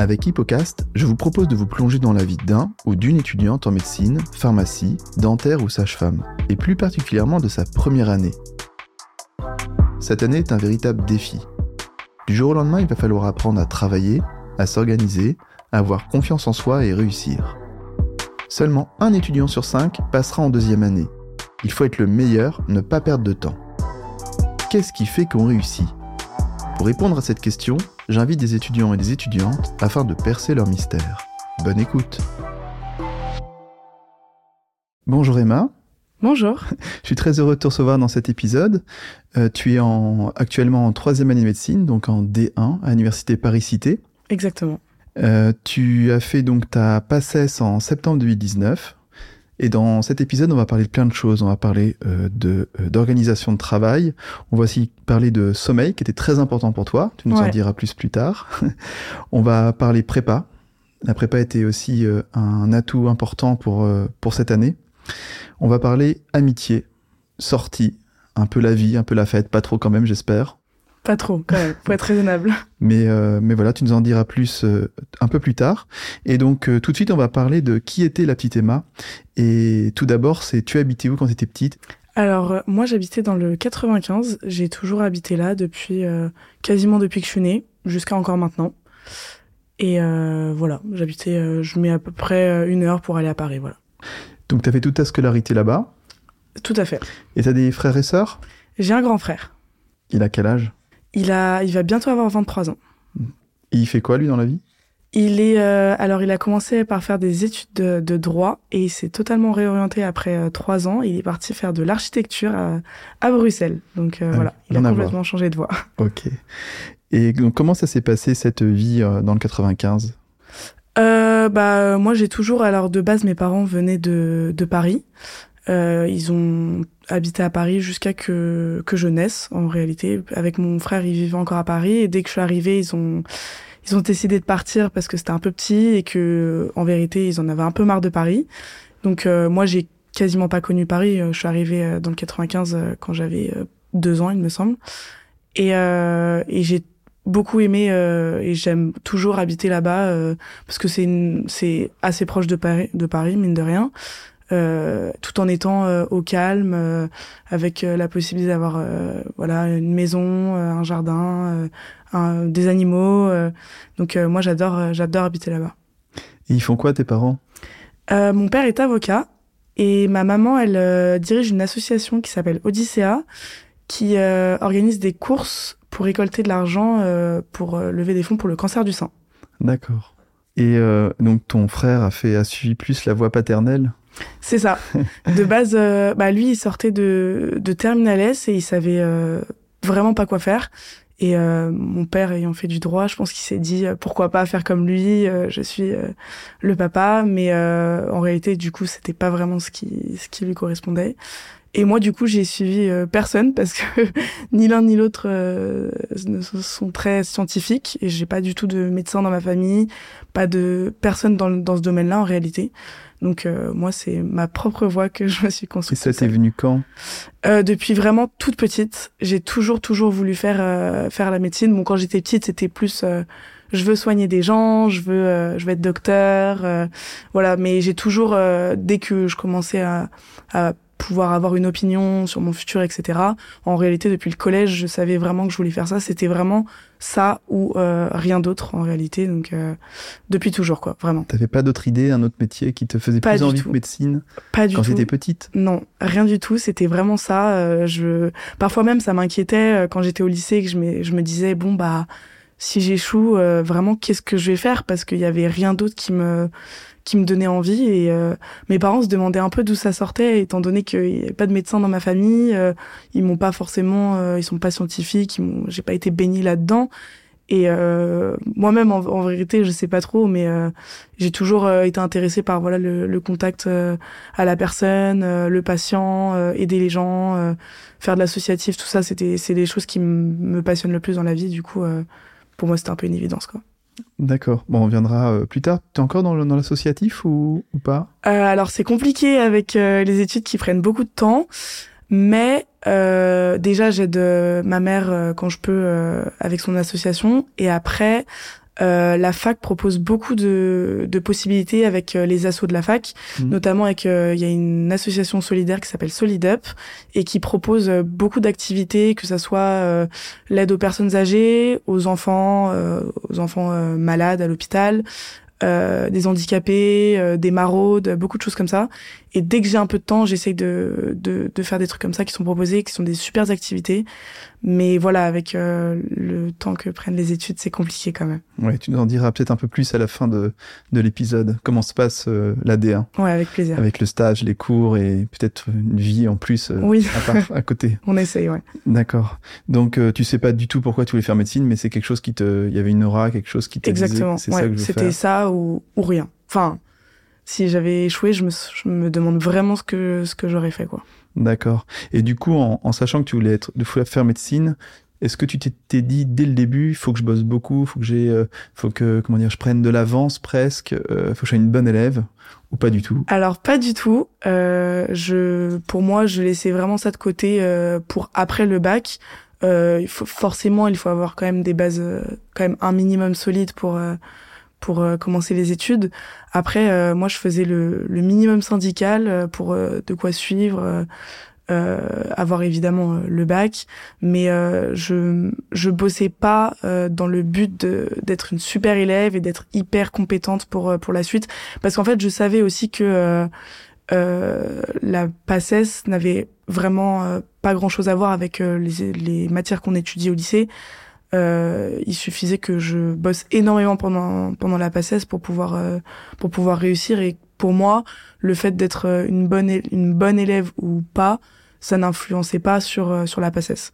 Avec Hippocast, je vous propose de vous plonger dans la vie d'un ou d'une étudiante en médecine, pharmacie, dentaire ou sage-femme, et plus particulièrement de sa première année. Cette année est un véritable défi. Du jour au lendemain, il va falloir apprendre à travailler, à s'organiser, à avoir confiance en soi et réussir. Seulement un étudiant sur cinq passera en deuxième année. Il faut être le meilleur, ne pas perdre de temps. Qu'est-ce qui fait qu'on réussit? Pour répondre à cette question, j'invite des étudiants et des étudiantes afin de percer leur mystère. Bonne écoute. Bonjour Emma. Bonjour. Je suis très heureux de te recevoir dans cet épisode. Euh, tu es en, actuellement en troisième année de médecine, donc en D1 à l'université Paris-Cité. Exactement. Euh, tu as fait donc ta PACES en septembre 2019. Et dans cet épisode, on va parler de plein de choses. On va parler euh, de euh, d'organisation de travail. On va aussi parler de sommeil, qui était très important pour toi. Tu nous en diras plus plus tard. on va parler prépa. La prépa était aussi euh, un atout important pour euh, pour cette année. On va parler amitié, sortie, un peu la vie, un peu la fête, pas trop quand même, j'espère. Pas trop, quand même, pour être raisonnable. Mais, euh, mais voilà, tu nous en diras plus euh, un peu plus tard. Et donc, euh, tout de suite, on va parler de qui était la petite Emma. Et tout d'abord, c'est tu habitais où quand tu étais petite? Alors, moi, j'habitais dans le 95. J'ai toujours habité là depuis quasiment depuis que je suis née, jusqu'à encore maintenant. Et voilà, j'habitais, je mets à peu près une heure pour aller à Paris, voilà. Donc, tu as fait toute ta scolarité là-bas? Tout à fait. Et tu as des frères et sœurs? J'ai un grand frère. Il a quel âge? Il a, il va bientôt avoir 23 ans. Et il fait quoi, lui, dans la vie? Il est, euh, alors, il a commencé par faire des études de, de droit et il s'est totalement réorienté après euh, trois ans. Il est parti faire de l'architecture à, à Bruxelles. Donc euh, Ah, voilà, il a voir. complètement changé de voie. Ok. Et donc, comment ça s'est passé, cette vie euh, dans le 95 Euh, bah moi j'ai toujours alors de base mes parents venaient de de Paris. Ils ont habité à Paris jusqu'à que que je naisse en réalité. Avec mon frère, ils vivaient encore à Paris et dès que je suis arrivée, ils ont ils ont décidé de partir parce que c'était un peu petit et que en vérité, ils en avaient un peu marre de Paris. Donc euh, moi j'ai quasiment pas connu Paris. Euh, Je suis arrivée euh, dans le 95 euh, quand j'avais deux ans, il me semble. Et euh, et j'ai beaucoup aimé euh, et j'aime toujours habiter là-bas euh, parce que c'est c'est assez proche de Paris, de Paris mine de rien, tout en étant euh, au calme, euh, avec euh, la possibilité d'avoir euh, voilà une maison, euh, un jardin, euh, un- des animaux. euh. donc euh, moi j'adore euh, j'adore habiter là-bas. Et ils font quoi, tes parents? Euh, mon père est avocat et ma maman, elle euh, dirige une association qui s'appelle Odyssea, qui euh, organise des courses pour récolter de l'argent euh, pour euh, lever des fonds pour le cancer du sein. D'accord. Et euh, donc, ton frère a, fait, a suivi plus la voie paternelle? C'est ça. De base, euh, bah lui, il sortait de, de Terminal S et il savait euh, vraiment pas quoi faire. Et euh, mon père ayant fait du droit, je pense qu'il s'est dit euh, pourquoi pas faire comme lui. euh, je suis euh, le papa, mais euh, en réalité, du coup, c'était pas vraiment ce qui ce qui lui correspondait. Et moi, du coup, j'ai suivi euh, personne parce que ni l'un ni l'autre euh, ne sont très scientifiques et j'ai pas du tout de médecin dans ma famille, pas de personne dans, le- dans ce domaine-là en réalité. Donc euh, moi, c'est ma propre voie que je me suis Et construite. ça toute t'est venu quand? Euh, depuis vraiment toute petite, j'ai toujours toujours voulu faire euh, faire la médecine. Bon, quand j'étais petite, c'était plus euh, je veux soigner des gens, je veux euh, je veux être docteur, euh, voilà. Mais j'ai toujours euh, dès que je commençais à, à pouvoir avoir une opinion sur mon futur, etc. En réalité, depuis le collège, je savais vraiment que je voulais faire ça. C'était vraiment ça ou euh, rien d'autre en réalité. Donc euh, depuis toujours, quoi, vraiment. T'avais pas d'autre idée, un autre métier qui te faisait Pas plus envie tout. que médecine Pas du quand tout. t'étais petite Non, rien du tout. C'était vraiment ça. euh, je parfois même ça m'inquiétait quand j'étais au lycée que je me, je me disais bon bah si j'échoue euh, vraiment qu'est-ce que je vais faire? Parce qu'il y avait rien d'autre qui me qui me donnait envie et euh, mes parents se demandaient un peu d'où ça sortait étant donné qu'il n'y avait pas de médecin dans ma famille euh, ils m'ont pas forcément euh, ils sont pas scientifiques ils m'ont j'ai pas été baignée là-dedans et euh, moi-même en, en vérité je sais pas trop mais euh, j'ai toujours euh, été intéressée par voilà le, le contact à la personne, le patient, aider les gens, faire de l'associatif, tout ça, c'était c'est des choses qui me passionnent le plus dans la vie. Du coup, pour moi, c'était un peu une évidence, quoi. D'accord. Bon, on viendra euh, plus tard. T'es encore dans l'associatif ou, ou pas? Euh, alors, c'est compliqué avec euh, les études qui prennent beaucoup de temps, mais euh, déjà, j'aide euh, ma mère quand je peux avec son association, et après, Euh, la fac propose beaucoup de, de possibilités avec euh, les assos de la fac, Mhm. notamment avec il y a une association solidaire qui s'appelle SolidUp et qui propose euh, beaucoup d'activités, que ça soit euh, l'aide aux personnes âgées, aux enfants, euh, aux enfants euh, malades à l'hôpital, euh, des handicapés, euh, des maraudes, beaucoup de choses comme ça. Et dès que j'ai un peu de temps, j'essaye de, de, de faire des trucs comme ça qui sont proposés, qui sont des super activités. Mais voilà, avec euh, le temps que prennent les études, c'est compliqué quand même. Ouais, tu nous en diras peut-être un peu plus à la fin de, de l'épisode. Comment se passe euh, l'AD1 Ouais, avec plaisir. avec le stage, les cours et peut-être une vie en plus euh, Oui, à, part, à côté. on essaye, ouais. D'accord. Donc euh, tu sais pas du tout pourquoi tu voulais faire médecine, mais c'est quelque chose qui te, il y avait une aura, quelque chose qui te Exactement. disait, c'est ouais, ça que je veux C'était ça ou, ou rien. Enfin, si j'avais échoué, je me, je me demande vraiment ce que, ce que j'aurais fait, quoi. D'accord. Et du coup, en, en sachant que tu voulais être, faire médecine, est-ce que tu t'es dit dès le début, il faut que je bosse beaucoup, faut que j'ai, euh, faut que comment dire, je prenne de l'avance presque, euh, faut que je sois une bonne élève ou pas du tout? Alors pas du tout. Euh, je, pour moi, je laissais vraiment ça de côté euh, pour après le bac. Euh, il faut forcément, il faut avoir quand même des bases, euh, quand même un minimum solide pour euh, pour euh, commencer les études. Après, euh, moi, je faisais le, le minimum syndical euh, pour euh, de quoi suivre. euh, euh, avoir évidemment le bac, mais je je bossais pas dans le but d'être une super élève et d'être hyper compétente pour pour la suite, parce qu'en fait je savais aussi que la PACES n'avait vraiment pas grand chose à voir avec les, les matières qu'on étudie au lycée. Euh, il suffisait que je bosse énormément pendant pendant la PACES pour pouvoir euh, pour pouvoir réussir et pour moi le fait d'être euh, une bonne une bonne élève ou pas ça n'influençait pas sur euh, sur la PACES.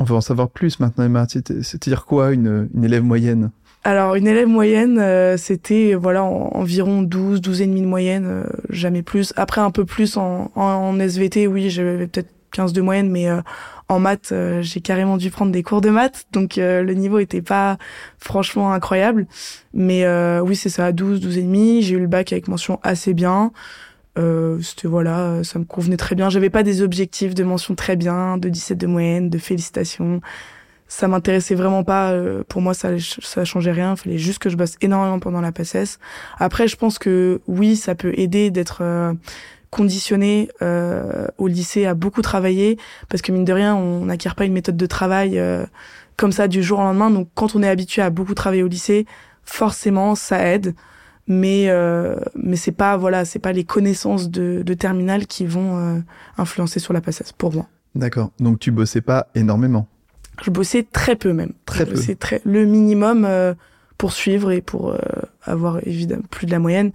On veut en savoir plus maintenant, Emma. C'est- C'est-à-dire quoi une, une élève moyenne? Alors une élève moyenne, euh, c'était voilà en- environ 12, 12 et demi de moyenne, euh, jamais plus. Après un peu plus en, en, en SVT, oui, j'avais peut-être 15 de moyenne, mais euh, en maths, euh, j'ai carrément dû prendre des cours de maths, donc euh, le niveau était pas franchement incroyable. Mais euh, oui, c'est ça, 12, 12 et demi. J'ai eu le bac avec mention assez bien. Euh, c'était voilà, ça me convenait très bien. J'avais pas des objectifs de mention très bien, de 17 de moyenne, de félicitations ça m'intéressait vraiment pas. euh, pour moi, ça, ça changeait rien. Fallait juste que je bosse énormément pendant la PACES. Après, je pense que oui, ça peut aider d'être conditionné euh, au lycée à beaucoup travailler, parce que mine de rien, on n'acquiert pas une méthode de travail euh, comme ça du jour au lendemain. Donc, quand on est habitué à beaucoup travailler au lycée, forcément, ça aide. Mais euh, mais c'est pas voilà, c'est pas les connaissances de, de terminale qui vont euh, influencer sur la PACES pour moi. D'accord. Donc tu bossais pas énormément? Je bossais très peu même. Très Je peu. très le minimum euh, pour suivre et pour euh, avoir évidemment plus de la moyenne,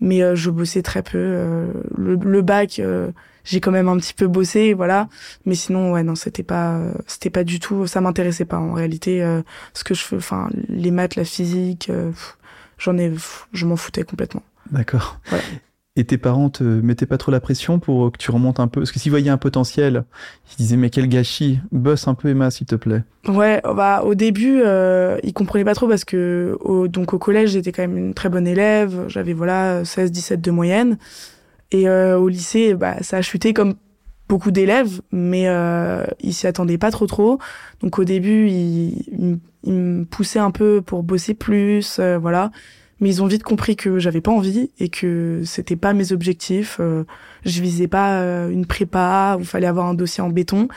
mais euh, je bossais très peu. euh, le, le bac, euh, j'ai quand même un petit peu bossé, voilà. Mais sinon, ouais, non, c'était pas, euh, c'était pas du tout. Ça m'intéressait pas en réalité. euh, ce que je fais, enfin, les maths, la physique, euh, j'en ai, pff, je m'en foutais complètement. D'accord. Voilà. Et tes parents te mettaient pas trop la pression pour que tu remontes un peu? Parce que s'ils voyaient un potentiel, ils disaient mais quel gâchis, bosse un peu Emma s'il te plaît. Ouais, bah au début, euh, ils comprenaient pas trop parce que au, donc au collège, j'étais quand même une très bonne élève, j'avais voilà 16 17 de moyenne et euh, au lycée, bah ça a chuté comme beaucoup d'élèves, mais euh, ils s'y attendaient pas trop trop. Donc au début, ils, ils me poussaient un peu pour bosser plus, euh, voilà. Mais ils ont vite compris que j'avais pas envie et que c'était pas mes objectifs. Euh, je visais pas euh, une prépa où fallait avoir un dossier en béton.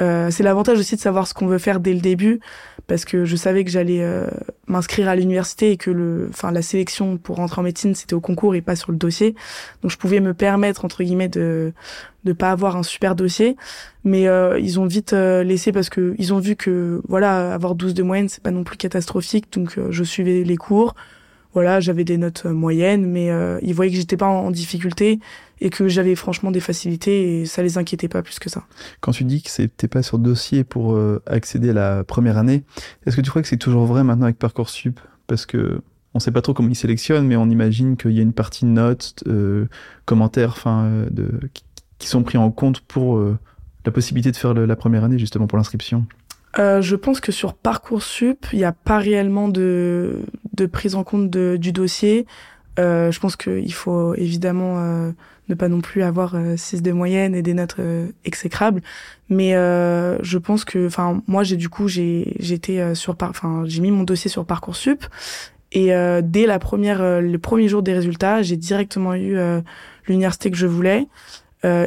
Euh, c'est l'avantage aussi de savoir ce qu'on veut faire dès le début, parce que je savais que j'allais euh, m'inscrire à l'université et que le, enfin la sélection pour rentrer en médecine c'était au concours et pas sur le dossier, donc je pouvais me permettre entre guillemets de de pas avoir un super dossier, mais ils ont vite laissé parce que ils ont vu que voilà avoir 12 de moyenne c'est pas non plus catastrophique, donc je suivais les cours, voilà j'avais des notes euh, moyennes, mais euh, ils voyaient que j'étais pas en, difficulté et que j'avais franchement des facilités et ça les inquiétait pas plus que ça. Quand tu dis que c'était pas sur dossier pour euh, accéder à la première année, est-ce que tu crois que c'est toujours vrai maintenant avec Parcoursup Parce que on sait pas trop comment ils sélectionnent, mais on imagine qu'il y a une partie notes, commentaires, enfin, qui, sont pris en compte pour la possibilité de faire la première année justement pour l'inscription. Euh, je pense que sur Parcoursup, il n'y a pas réellement de, de prise en compte de- du dossier. Euh, je pense qu'il faut évidemment euh, ne pas non plus avoir 6 de moyenne et des notes exécrables, mais je pense que, enfin, moi j'ai du coup j'ai j'étais sur, enfin, j'ai mis mon dossier sur parcoursup et dès la première, le premier jour des résultats, j'ai directement eu l'université que je voulais.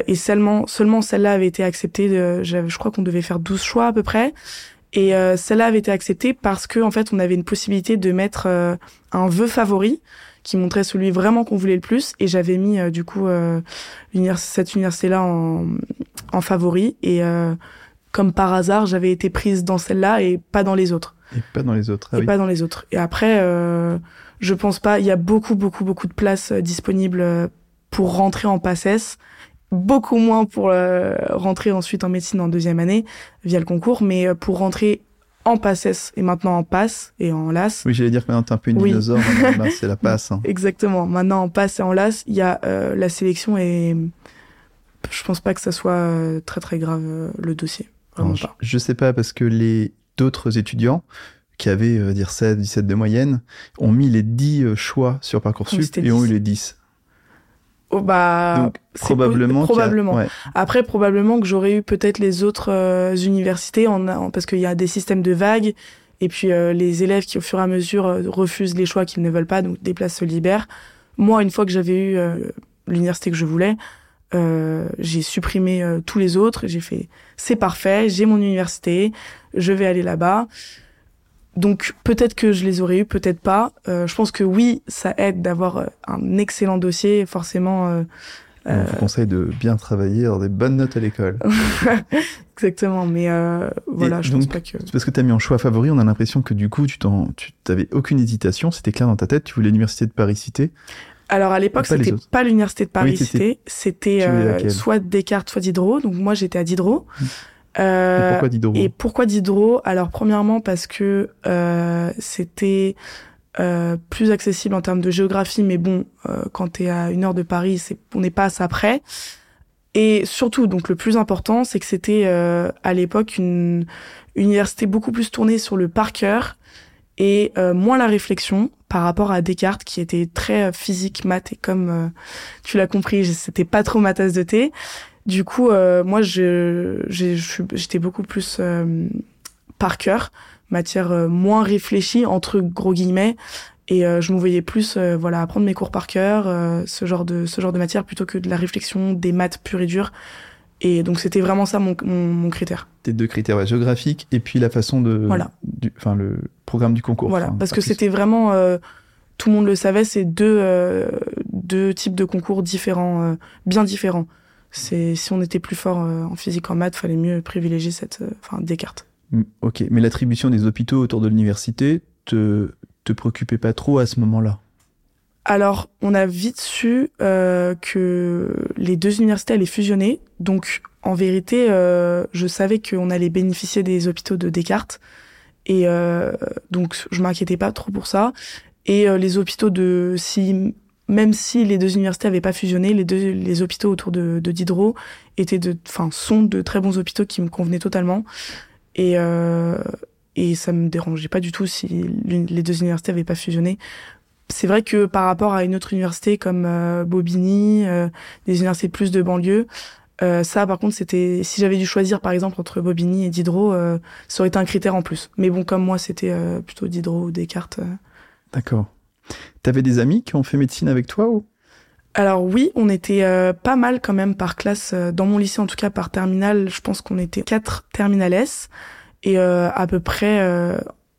Et seulement, seulement celle-là avait été acceptée. De, je crois qu'on devait faire 12 choix à peu près. Et euh, celle-là avait été acceptée parce que en fait, on avait une possibilité de mettre euh, un vœu favori qui montrait celui vraiment qu'on voulait le plus. Et j'avais mis euh, du coup cette université-là en, en favori. Et comme par hasard, j'avais été prise dans celle-là et pas dans les autres. Et pas dans les autres. Ah et pas dans les autres. Et après, je pense pas. Il y a beaucoup, beaucoup, beaucoup de places disponibles pour rentrer en PACES beaucoup moins pour euh, rentrer ensuite en médecine en deuxième année via le concours, mais euh, pour rentrer en PASSES et maintenant en PASS et en LAS. Oui, j'allais dire que maintenant t'es un peu une dinosaure, c'est la PASS. Hein. Exactement. Maintenant en PASS et en LAS, il y a euh, la sélection et je pense pas que ça soit très très grave le dossier. Vraiment pas. Je, sais pas parce que les d'autres étudiants qui avaient dire 16, 17 de moyenne ont mis les 10 choix sur Parcoursup et ont eu les 10. Oh, bah probablement probablement. après probablement que j'aurais eu peut-être les autres euh, universités en, parce qu'il y a des systèmes de vagues et puis euh, les élèves qui au fur et à mesure euh, refusent les choix qu'ils ne veulent pas donc des places se libèrent. Moi une fois que j'avais eu l'université que je voulais j'ai supprimé tous les autres j'ai fait c'est parfait j'ai mon université je vais aller là-bas donc peut-être que je les aurais eu, peut-être pas. Euh, je pense que oui, ça aide d'avoir euh, un excellent dossier, forcément. Euh, On vous conseille de bien travailler, avoir des bonnes notes à l'école. Exactement, mais voilà, je pense pas que. Parce que tu as mis en choix favori, on a l'impression que du coup, tu t'avais aucune hésitation, c'était clair dans ta tête, tu voulais l'université de Paris-Cité. Alors à l'époque, c'était pas l'université de Paris-Cité, c'était soit Descartes, soit Diderot. Donc moi, j'étais à Diderot. Mmh. Euh, et pourquoi Diderot? Et pourquoi Diderot? Alors premièrement parce que euh, c'était euh, plus accessible en termes de géographie, mais bon, euh, quand tu es à une heure de Paris, c'est on n'est pas à ça près. Et surtout, donc le plus important, c'est que c'était euh, à l'époque une université beaucoup plus tournée sur le par cœur et euh, moins la réflexion par rapport à Descartes qui était très physique, maths et comme tu l'as compris, c'était pas trop ma tasse de thé. Du coup, euh, moi, j'étais beaucoup plus euh, par cœur, matière euh, moins réfléchie entre gros guillemets, et je me voyais plus, voilà, apprendre mes cours par cœur, ce genre de ce genre de matière plutôt que de la réflexion, des maths pures et dures. Et donc c'était vraiment ça mon, mon, critère. Tes deux critères géographiques et puis la façon de, voilà, enfin le programme du concours. Voilà, parce que c'était vraiment tout le monde le savait, c'est deux deux types de concours différents, bien différents c'est si on était plus fort euh, en physique en maths, fallait mieux privilégier cette, euh, enfin Descartes. Mm, ok, mais l'attribution des hôpitaux autour de l'université te te préoccupait pas trop à ce moment-là? Alors, on a vite su euh, que les deux universités allaient fusionner. Donc, en vérité, euh, je savais qu'on allait bénéficier des hôpitaux de Descartes. Et euh, donc, je m'inquiétais pas trop pour ça. Et les hôpitaux de si même si les deux universités n'avaient pas fusionné, les deux les hôpitaux autour de, de Diderot étaient de, enfin, sont de très bons hôpitaux qui me convenaient totalement. Et euh, et ça me dérangeait pas du tout si les deux universités n'avaient pas fusionné. C'est vrai que par rapport à une autre université comme euh, Bobigny, euh, des universités plus de banlieue, euh, ça, par contre, c'était si j'avais dû choisir, par exemple, entre Bobigny et Diderot, euh, ça aurait été un critère en plus. Mais bon, comme moi, c'était euh, plutôt Diderot ou Descartes. D'accord. T'avais des amis qui ont fait médecine avec toi ou? Alors oui, on était euh, pas mal quand même par classe. Euh, dans mon lycée, en tout cas par terminale, je pense qu'on était quatre terminales S et euh, à peu près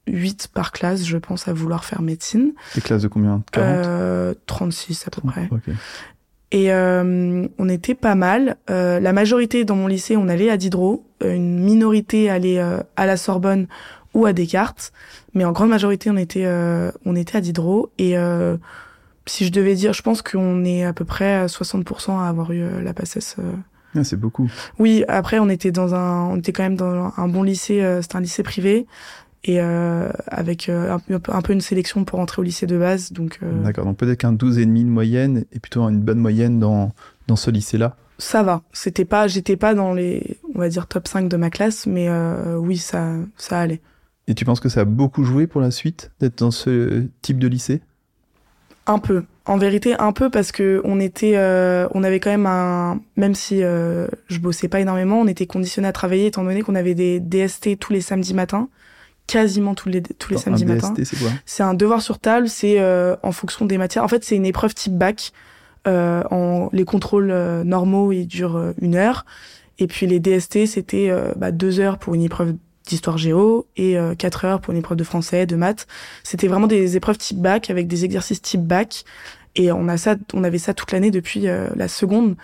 huit par classe, je pense, à vouloir faire médecine. Des classes de combien? 40 36 à peu près. Et on était pas mal. la majorité dans mon lycée, on allait à Diderot. Une minorité allait à la Sorbonne ou à Descartes. Mais en grande majorité, on était, euh, on était à Diderot. Et euh, si je devais dire, je pense qu'on est à peu près 60% à avoir eu euh, la PACES. Ah, c'est beaucoup. Oui, après, on était dans un, on était quand même dans un bon lycée, c'était un lycée privé. Et avec un, peu une sélection pour entrer au lycée de base. Donc, D'accord, donc peut-être qu'un 12,5 de moyenne est plutôt une bonne moyenne dans, dans ce lycée-là ça va. C'était pas, j'étais pas dans les, on va dire top 5 de ma classe, mais oui, ça, ça allait. Et tu penses que ça a beaucoup joué pour la suite d'être dans ce type de lycée? Un peu. En vérité, un peu parce que on était, euh, on avait quand même un, même si euh, je bossais pas énormément, on était conditionné à travailler étant donné qu'on avait des DST tous les samedis matins, quasiment tous les tous les Attends, samedis un matins. DST, c'est quoi? C'est un devoir sur table, c'est euh, en fonction des matières. En fait, c'est une épreuve type bac. Euh, en les contrôles normaux, ils durent une heure, et puis les DST, c'était bah, deux heures pour une épreuve d'histoire géo et euh, quatre heures pour une épreuve de français, de maths. C'était vraiment des épreuves type bac avec des exercices type bac, et on a ça, on avait ça toute l'année depuis euh, la seconde.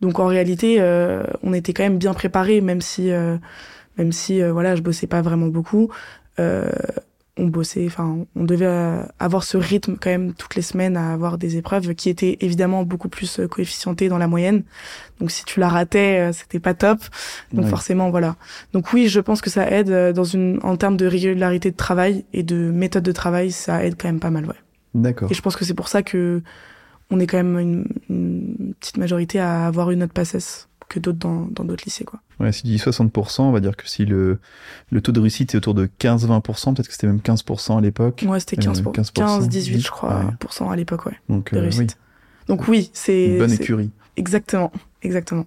Donc en réalité, euh, on était quand même bien préparé, même si, euh, même si euh, voilà, je bossais pas vraiment beaucoup. On bossait, enfin, on devait euh, avoir ce rythme quand même toutes les semaines à avoir des épreuves qui étaient évidemment beaucoup plus euh, coefficientées dans la moyenne. Donc si tu la ratais, euh, c'était pas top. Donc forcément, voilà. Donc oui, je pense que ça aide dans une, en termes de régularité de travail et de méthode de travail, ça aide quand même pas mal, ouais. D'accord. Et je pense que c'est pour ça que on est quand même une, une petite majorité à avoir une note PACES que d'autres dans dans d'autres lycées, quoi. Ouais, si tu dis 60%, on va dire que si le, le taux de réussite est autour de 15-20%, peut-être que c'était même 15% à l'époque. Ouais, c'était Euh, 15, pour- 15%, 15, 18, je crois, ouais. pour cent à l'époque, ouais, Donc, de euh, oui, réussite. Donc oui, c'est une bonne écurie. Exactement, exactement.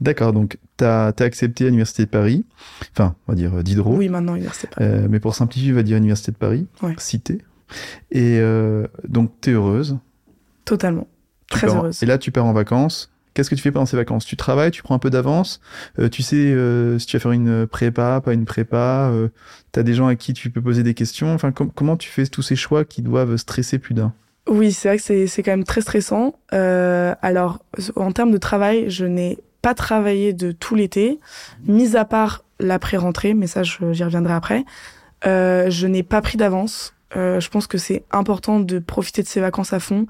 D'accord, donc tu as, accepté l'Université de Paris, enfin, on va dire euh, Diderot. Oui, maintenant université. Paris. Euh, mais pour simplifier, on va dire Université de Paris, Ouais. cité. Et euh, donc, tu es heureuse. Totalement. Tu Très en- heureuse. Et là, tu pars en vacances. Qu'est-ce que tu fais pendant ces vacances? Tu travailles, tu prends un peu d'avance. euh, tu sais euh, si tu vas faire une prépa, pas une prépa. Euh, tu as des gens à qui tu peux poser des questions. Enfin, com- comment tu fais tous ces choix qui doivent stresser plus d'un? Oui, c'est vrai que c'est quand même très stressant. Euh, alors, en termes de travail, je n'ai pas travaillé de tout l'été, mis à part l'après-rentrée, mais ça, j'y reviendrai après. Je n'ai pas pris d'avance. Je pense que c'est important de profiter de ces vacances à fond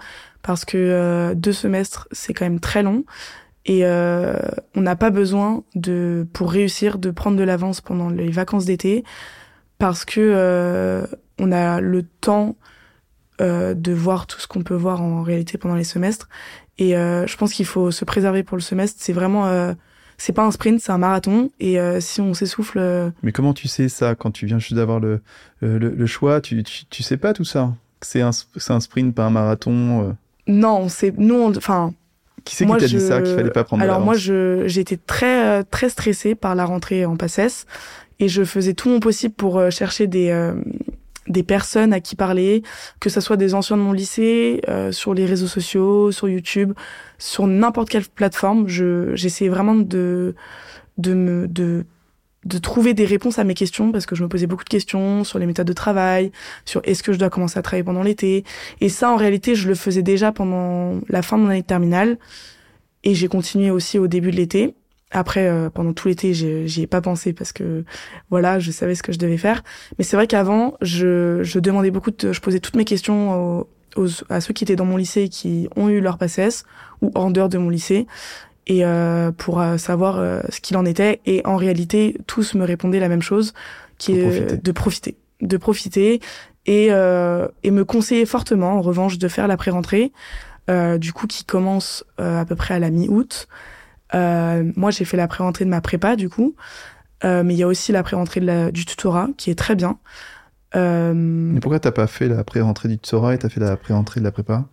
parce que euh, deux semestres, c'est quand même très long. Et euh, on n'a pas besoin de, pour réussir, de prendre de l'avance pendant les vacances d'été parce que euh, on a le temps de voir tout ce qu'on peut voir en réalité pendant les semestres. Et je pense qu'il faut se préserver pour le semestre. C'est vraiment, c'est pas un sprint, c'est un marathon. Et si on s'essouffle, Mais comment tu sais ça quand tu viens juste d'avoir le, le, choix? Tu, tu, sais pas tout ça C'est un, un sprint, pas un marathon. Non, c'est nous, enfin. Qui c'est qui t'a dit ça, qu'il fallait pas prendre Alors moi, je été très euh, très stressée par la rentrée en PACES et je faisais tout mon possible pour euh, chercher des euh, des personnes à qui parler, que ce soit des anciens de mon lycée, euh, sur les réseaux sociaux, sur YouTube, sur n'importe quelle plateforme. Je j'essayais vraiment de de me de de trouver des réponses à mes questions parce que je me posais beaucoup de questions sur les méthodes de travail, sur est-ce que je dois commencer à travailler pendant l'été. Et ça, en réalité, je le faisais déjà pendant la fin de mon année de terminale. Et j'ai continué aussi au début de l'été. Après, euh, pendant tout l'été, j'y ai pas pensé parce que voilà, je savais ce que je devais faire. Mais c'est vrai qu'avant, je, je demandais beaucoup de, je posais toutes mes questions aux, aux- à ceux qui étaient dans mon lycée et qui ont eu leur PACES ou en dehors de mon lycée et euh, pour euh, savoir euh, ce qu'il en était. Et en réalité, tous me répondaient la même chose, qui est profiter. de profiter, de profiter et euh, et me conseiller fortement, en revanche, de faire la pré-rentrée, euh, du coup qui commence euh, à peu près à la mi-août. Euh, moi, j'ai fait la pré-rentrée de ma prépa, du coup. Euh, mais il y a aussi la pré-rentrée du tutorat, qui est très bien. Euh, Mais pourquoi t'as pas fait la pré-rentrée du tutorat et t'as fait la pré-rentrée de la prépa?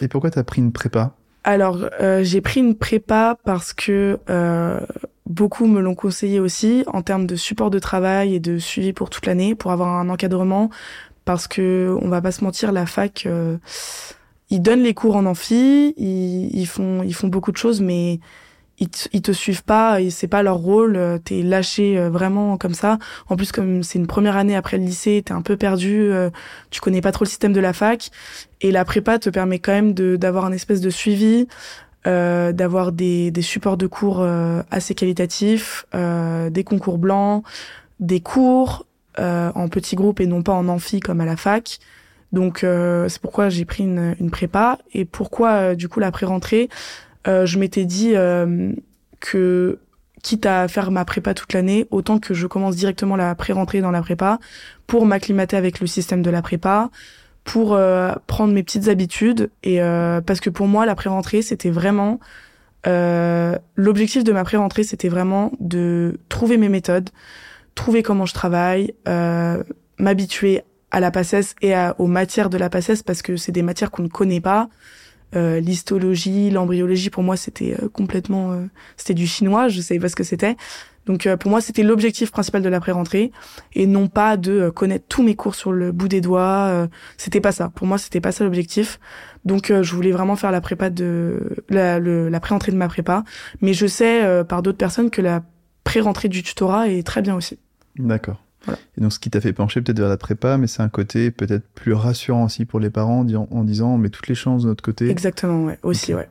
Et pourquoi t'as pris une prépa? Alors, euh, j'ai pris une prépa parce que euh, beaucoup me l'ont conseillé aussi en termes de support de travail et de suivi pour toute l'année, pour avoir un encadrement. Parce que on va pas se mentir, la fac, euh, ils donnent les cours en amphi, ils, font ils font beaucoup de choses, mais ils te, ils te suivent pas et c'est pas leur rôle. euh, T'es lâché vraiment comme ça. En plus, comme c'est une première année après le lycée, t'es un peu perdu. tu connais pas trop le système de la fac. Et la prépa te permet quand même d'avoir un espèce de suivi, euh, d'avoir des, des supports de cours euh, assez qualitatifs, euh, des concours blancs, des cours en petits groupes et non pas en amphi comme à la fac. Donc c'est pourquoi j'ai pris une, une prépa et pourquoi du coup la pré-rentrée, je m'étais dit que quitte à faire ma prépa toute l'année, autant que je commence directement la pré-rentrée dans la prépa pour m'acclimater avec le système de la prépa, pour euh, prendre mes petites habitudes et euh, parce que pour moi la pré-rentrée c'était vraiment euh, l'objectif de ma pré-rentrée c'était vraiment de trouver mes méthodes, trouver comment je travaille, m'habituer à la PACES et à, aux matières de la PACES parce que c'est des matières qu'on ne connaît pas. Euh, l'histologie, l'embryologie, pour moi, c'était complètement, euh, c'était du chinois. Je savais pas ce que c'était. Donc pour moi, c'était l'objectif principal de la pré-rentrée et non pas de connaître tous mes cours sur le bout des doigts. c'était pas ça. Pour moi, c'était pas ça l'objectif. Donc je voulais vraiment faire la prépa de la, la pré-rentrée de ma prépa. Mais je sais par d'autres personnes que la pré-rentrée du tutorat est très bien aussi. D'accord. Et donc, ce qui t'a fait pencher peut-être vers la prépa, mais c'est un côté peut-être plus rassurant aussi pour les parents en, disant on met toutes les chances de notre côté. Exactement, ouais. Aussi, ouais.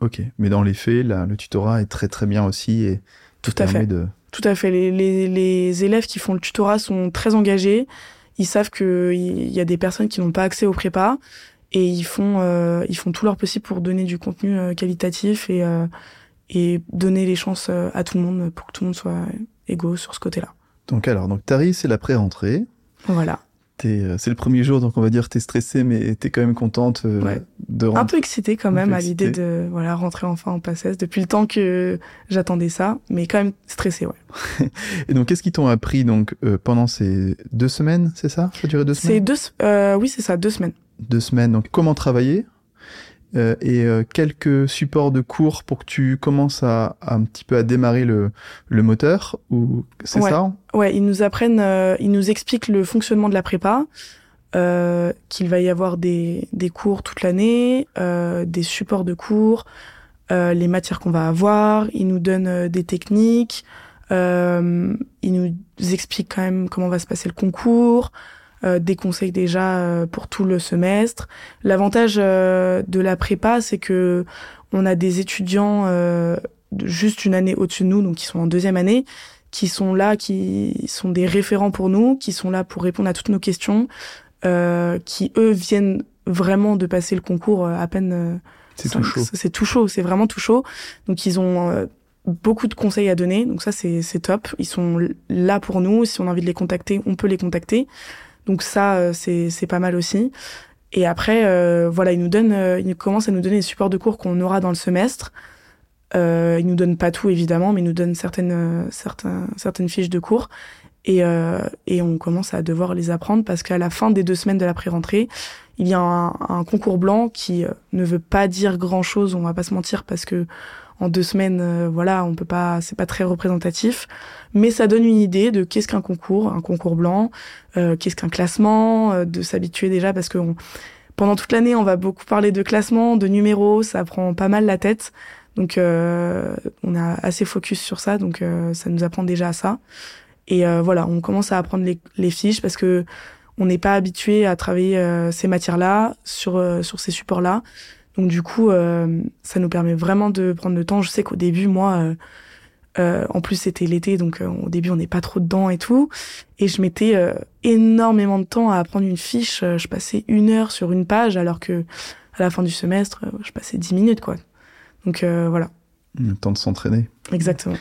ok. Mais dans les faits, là, le tutorat est très très bien aussi et tout à fait. De... Tout à fait. Les, les, les, élèves qui font le tutorat sont très engagés. Ils savent qu'il y a des personnes qui n'ont pas accès au prépa et ils font, euh, ils font tout leur possible pour donner du contenu euh, qualitatif et, euh, et donner les chances à tout le monde pour que tout le monde soit égaux sur ce côté-là. Donc alors, donc Tari, c'est la pré-rentrée. Voilà. Euh, c'est le premier jour, donc on va dire t'es stressée, mais t'es quand même contente euh, de rentrer. Un peu excitée quand même à l'idée de voilà rentrer enfin en passesse depuis le temps que j'attendais ça, mais quand même stressée, ouais. Et donc qu'est-ce qu'ils t'ont appris donc euh, pendant ces deux semaines, c'est ça? Ça a duré deux semaines? C'est deux, oui c'est ça, deux semaines. Deux semaines. Donc comment travailler? Euh, et euh, quelques supports de cours pour que tu commences à, un petit peu à démarrer le, le moteur ou c'est ça Ouais, ils nous apprennent, euh, ils nous expliquent le fonctionnement de la prépa, qu'il va y avoir des, des cours toute l'année, des supports de cours, les matières qu'on va avoir. Ils nous donnent des techniques. ils nous expliquent quand même comment va se passer le concours. Euh, des conseils déjà euh, pour tout le semestre. L'avantage euh, de la prépa, c'est que on a des étudiants juste une année au-dessus de nous, donc qui sont en deuxième année, qui sont là, qui sont des référents pour nous, qui sont là pour répondre à toutes nos questions, qui eux viennent vraiment de passer le concours à peine. c'est tout chaud. C'est tout chaud, c'est vraiment tout chaud. Donc ils ont beaucoup de conseils à donner, donc ça c'est top. Ils sont là pour nous. Si on a envie de les contacter, on peut les contacter. Donc ça, euh, c'est pas mal aussi. Et après, euh, voilà, il nous donne, euh, il commence à nous donner les supports de cours qu'on aura dans le semestre. Euh, il nous donne pas tout évidemment, mais il nous donne certaines, certains, certaines fiches de cours. Et, et on commence à devoir les apprendre parce qu'à la fin des deux semaines de la pré-rentrée, il y a un, un, concours blanc qui ne veut pas dire grand chose, on va pas se mentir, parce que en deux semaines, euh, voilà, on peut pas, c'est pas très représentatif, mais ça donne une idée de qu'est-ce qu'un concours, un concours blanc, euh, qu'est-ce qu'un classement, euh, de s'habituer déjà parce que pendant toute l'année, on va beaucoup parler de classement, de numéros, ça prend pas mal la tête, donc on a assez focus sur ça, donc ça nous apprend déjà à ça. Et voilà, on commence à apprendre les, les fiches parce que on n'est pas habitué à travailler ces matières-là sur sur ces supports-là. Donc du coup, euh, ça nous permet vraiment de prendre le temps. Je sais qu'au début, moi, euh, euh, en plus c'était l'été, donc au début on n'est pas trop dedans et tout. Et je mettais énormément de temps à apprendre une fiche. Je passais une heure sur une page, alors que à la fin du semestre, je passais dix minutes, quoi. Donc voilà. Le temps de s'entraîner. Exactement.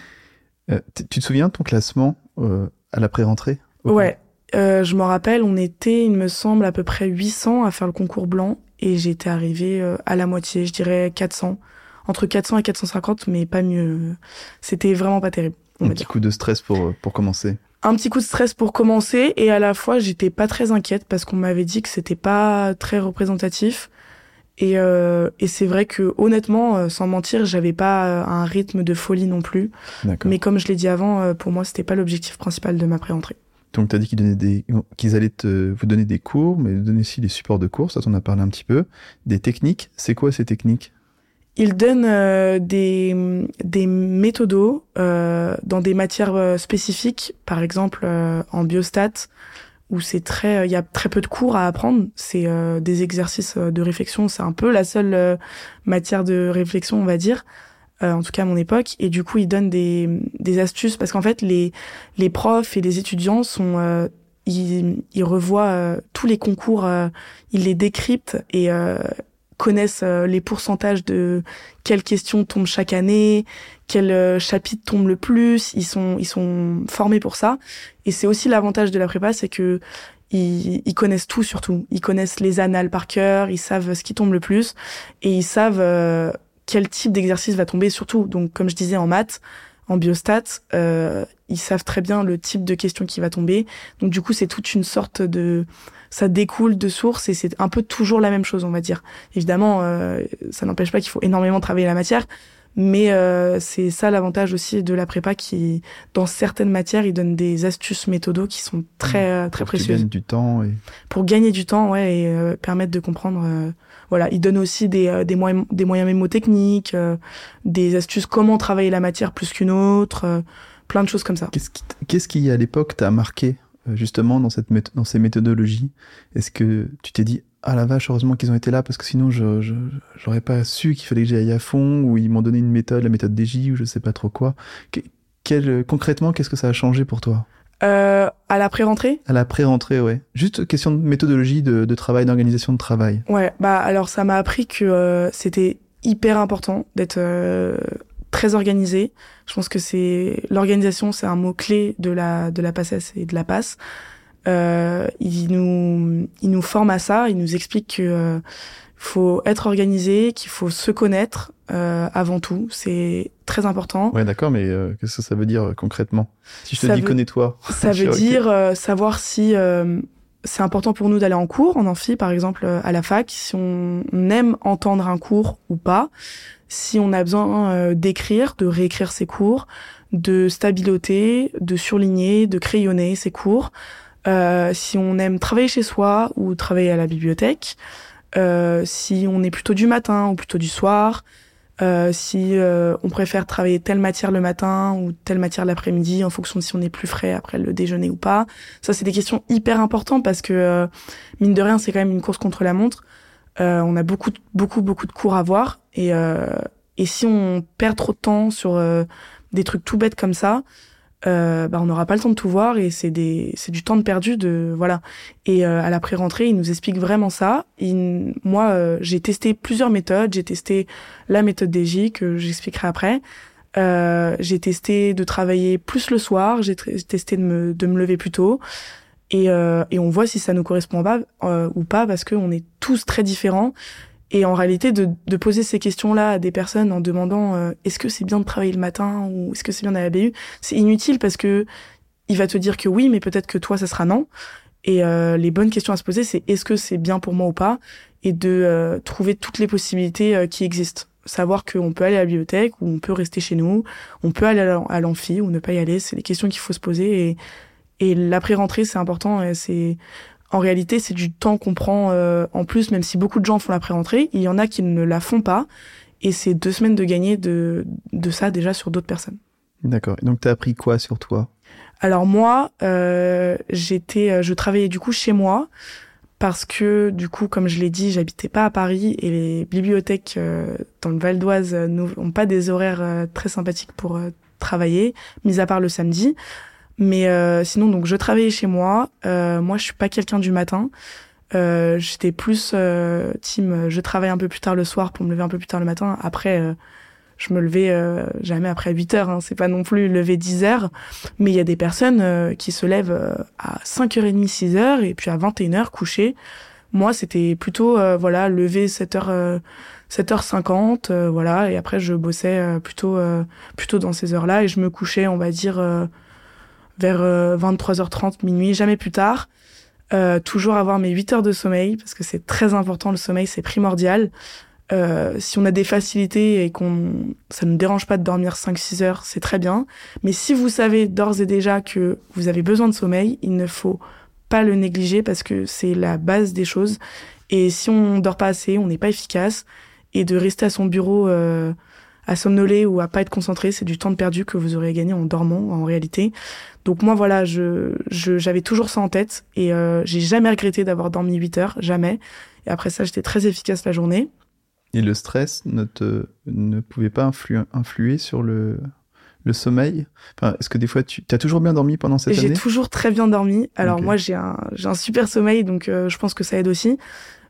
tu te souviens de ton classement à la pré-rentrée Ouais. Je me rappelle, on était, il me semble, à peu près 800 à faire le concours blanc et j'étais arrivée euh, à la moitié, je dirais 400, entre 400 et 450, mais pas mieux. C'était vraiment pas terrible. Un petit coup de stress pour euh, pour commencer. Un petit coup de stress pour commencer et à la fois j'étais pas très inquiète parce qu'on m'avait dit que c'était pas très représentatif. Et, euh, et c'est vrai que honnêtement, euh, sans mentir, j'avais pas un rythme de folie non plus. Mais comme je l'ai dit avant, pour moi, c'était pas l'objectif principal de ma pré-entrée. Donc, tu as dit qu'ils des, qu'ils allaient te, vous donner des cours, mais donner aussi des supports de cours, ça t'en a parlé un petit peu. Des techniques, c'est quoi ces techniques? Ils donnent euh, des, des méthodos euh, dans des matières euh, spécifiques, par exemple euh, en biostat, où c'est très, il y a très peu de cours à apprendre. C'est des exercices de réflexion, c'est un peu la seule matière de réflexion, on va dire. Euh, en tout cas à mon époque. Et du coup, ils donnent des, des astuces parce qu'en fait, les, les profs et les étudiants sont euh, ils, ils, revoient euh, tous les concours, ils les décryptent et connaissent les pourcentages de quelles questions tombent chaque année, quel chapitre tombe le plus. Ils sont ils sont formés pour ça. Et c'est aussi l'avantage de la prépa, c'est que ils, ils, connaissent tout surtout. Ils connaissent les annales par cœur, ils savent ce qui tombe le plus et ils savent quel type d'exercice va tomber surtout. Donc, comme je disais en maths, en biostat, euh, ils savent très bien le type de question qui va tomber. Donc du coup, c'est toute une sorte de ça découle de sources et c'est un peu toujours la même chose, on va dire. Évidemment, euh, ça n'empêche pas qu'il faut énormément travailler la matière, mais euh, c'est ça l'avantage aussi de la prépa qui, dans certaines matières, il donne des astuces méthodos qui sont très mmh. très pour précieuses. du temps et... Pour gagner du temps, ouais, et euh, permettre de comprendre. Euh, voilà, il donne aussi des, des moyens des moyens mémotechniques, des astuces comment travailler la matière plus qu'une autre, plein de choses comme ça. Qu'est-ce qui, qu'est-ce qui à l'époque t'a marqué justement dans cette dans ces méthodologies? Est-ce que tu t'es dit ah la vache, heureusement qu'ils ont été là parce que sinon je, je j'aurais pas su qu'il fallait que j'aille à fond ou ils m'ont donné une méthode, la méthode DJ ou je sais pas trop quoi. quel, concrètement, qu'est-ce que ça a changé pour toi? Euh, à la pré-rentrée? À la pré-rentrée, ouais. Juste question de méthodologie de, de travail, d'organisation de travail. Ouais, bah alors ça m'a appris que euh, c'était hyper important d'être euh, très organisé. Je pense que c'est l'organisation, c'est un mot clé de la de la passesse et de la passe. Euh, il nous il nous forme à ça, il nous explique que euh, faut être organisé, qu'il faut se connaître euh, avant tout, c'est très important. Ouais, d'accord, mais euh, qu'est-ce que ça veut dire euh, concrètement? Si je te dis connais-toi. Ça veut dire savoir si c'est important pour nous d'aller en cours, en amphi par exemple à la fac, si on aime entendre un cours ou pas, si on a besoin d'écrire, de réécrire ses cours, de stabiloter, de surligner, de crayonner ses cours. Euh, si on aime travailler chez soi ou travailler à la bibliothèque, euh, si on est plutôt du matin ou plutôt du soir, euh, si euh, on préfère travailler telle matière le matin ou telle matière l'après-midi en fonction de si on est plus frais après le déjeuner ou pas. Ça, c'est des questions hyper importantes parce que, euh, mine de rien, c'est quand même une course contre la montre. on a beaucoup, beaucoup, beaucoup de cours à voir. Et, et si on perd trop de temps sur des trucs tout bêtes comme ça, euh, bah, on n'aura pas le temps de tout voir et c'est des c'est du temps de perdu de voilà. Et euh, à la pré-rentrée il nous explique vraiment ça. Moi euh, j'ai testé plusieurs méthodes. J'ai testé la méthode DJ que j'expliquerai après. Euh, j'ai testé de travailler plus le soir. J'ai testé de me de me lever plus tôt. Et et on voit si ça nous correspond pas ou pas parce que on est tous très différents et en réalité, de, de poser ces questions-là à des personnes en demandant euh, est-ce que c'est bien de travailler le matin ou est-ce que c'est bien d'aller à la BU, c'est inutile parce que il va te dire que oui, mais peut-être que toi, ça sera non. Et euh, les bonnes questions à se poser, c'est est-ce que c'est bien pour moi ou pas, et de euh, trouver toutes les possibilités qui existent. Savoir qu'on peut aller à la bibliothèque ou on peut rester chez nous, on peut aller à l'amphi ou ne pas y aller. C'est les questions qu'il faut se poser. Et, et l'après-rentrée, c'est important. C'est en réalité, c'est du temps qu'on prend euh, en plus, même si beaucoup de gens font la pré-rentrée, il y en a qui ne la font pas, et c'est deux semaines de gagner de, de ça déjà sur d'autres personnes. D'accord. Donc, tu as appris quoi sur toi? Alors moi, euh, j'étais, euh, je travaillais du coup chez moi parce que du coup, comme je l'ai dit, j'habitais pas à Paris et les bibliothèques euh, dans le Val d'Oise n'ont pas des horaires très sympathiques pour travailler, mis à part le samedi. Mais euh, sinon, donc je travaillais chez moi. Euh, moi, je suis pas quelqu'un du matin. Euh, J'étais plus euh, team. Je travaille un peu plus tard le soir pour me lever un peu plus tard le matin. Après, euh, je me levais jamais après 8 heures. Hein. C'est pas non plus lever 10 heures. Mais il y a des personnes qui se lèvent à 5h30, 6 heures et puis à 21 heures coucher. Moi, c'était plutôt voilà lever 7 heures. 7h50, voilà, et après je bossais plutôt plutôt dans ces heures-là et je me couchais, on va dire vers 23h30, euh, minuit, jamais plus tard. Euh, toujours avoir mes 8 heures de sommeil, parce que c'est très important, le sommeil, c'est primordial. Euh, si on a des facilités et qu'on ça ne dérange pas de dormir 5-6 heures, c'est très bien. Mais si vous savez d'ores et déjà que vous avez besoin de sommeil, il ne faut pas le négliger parce que c'est la base des choses. Et si on dort pas assez, on n'est pas efficace. Et de rester à son bureau euh, à somnoler ou à pas être concentré, c'est du temps perdu que vous aurez gagné en dormant en réalité. Donc moi voilà, je j'avais toujours ça en tête et euh, j'ai jamais regretté d'avoir dormi 8 heures, jamais. Et après ça, j'étais très efficace la journée. Et le stress ne te ne pouvait pas influer, influer sur le le sommeil? Enfin, Est-ce que des fois tu as toujours bien dormi pendant cette année? J'ai toujours très bien dormi. Alors moi j'ai un un super sommeil donc euh, je pense que ça aide aussi.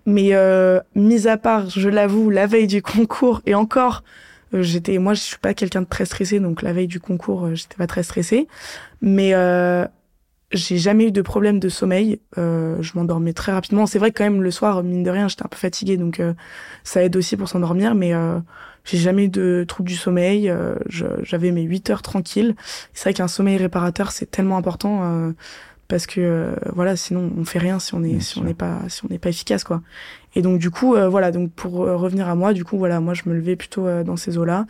Mais euh, mis à part, je l'avoue, la veille du concours et encore euh, j'étais, moi, je suis pas quelqu'un de très stressé, donc la veille du concours, euh, j'étais pas très stressée. Mais euh, j'ai jamais eu de problème de sommeil. Euh, je m'endormais très rapidement. C'est vrai que quand même le soir, mine de rien, j'étais un peu fatiguée, donc ça aide aussi pour s'endormir. Mais j'ai jamais eu de troubles du sommeil. J'avais mes 8 heures tranquilles. C'est vrai qu'un sommeil réparateur, c'est tellement important parce que voilà, sinon on fait rien si on est si on n'est pas si on n'est pas efficace quoi. Et donc du coup voilà, donc pour revenir à moi, du coup voilà, moi je me levais plutôt dans ces eaux-là.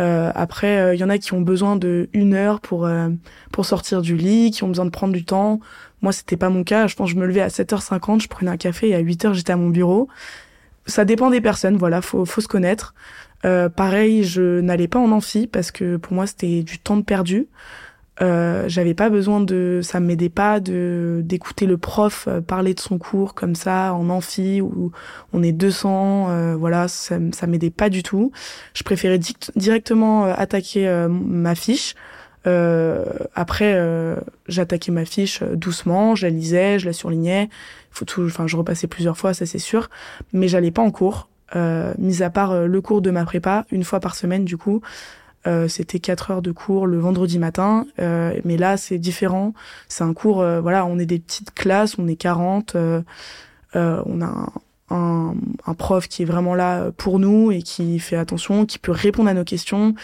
Euh, après, il euh, y en a qui ont besoin de une heure pour euh, pour sortir du lit, qui ont besoin de prendre du temps. Moi, c'était pas mon cas. Je pense je me levais à 7h50, je prenais un café et à 8h, j'étais à mon bureau. Ça dépend des personnes, voilà, faut faut se connaître. pareil, je n'allais pas en amphi parce que pour moi, c'était du temps de perdu. Euh, j'avais pas besoin de, ça m'aidait pas de d'écouter le prof euh, parler de son cours comme ça en amphi où on est 200, euh, voilà, ça, ça m'aidait pas du tout. Je préférais directement attaquer ma fiche. après, j'attaquais ma fiche doucement, je la lisais, je la surlignais. Faut tout, enfin, je repassais plusieurs fois, ça c'est sûr, mais j'allais pas en cours. mis à part le cours de ma prépa, une fois par semaine du coup, euh, c'était 4 heures de cours le vendredi matin, euh, mais là c'est différent. C'est un cours, euh, voilà, on est des petites classes, on est 40, on a un, un, prof qui est vraiment là pour nous et qui fait attention, qui peut répondre à nos questions.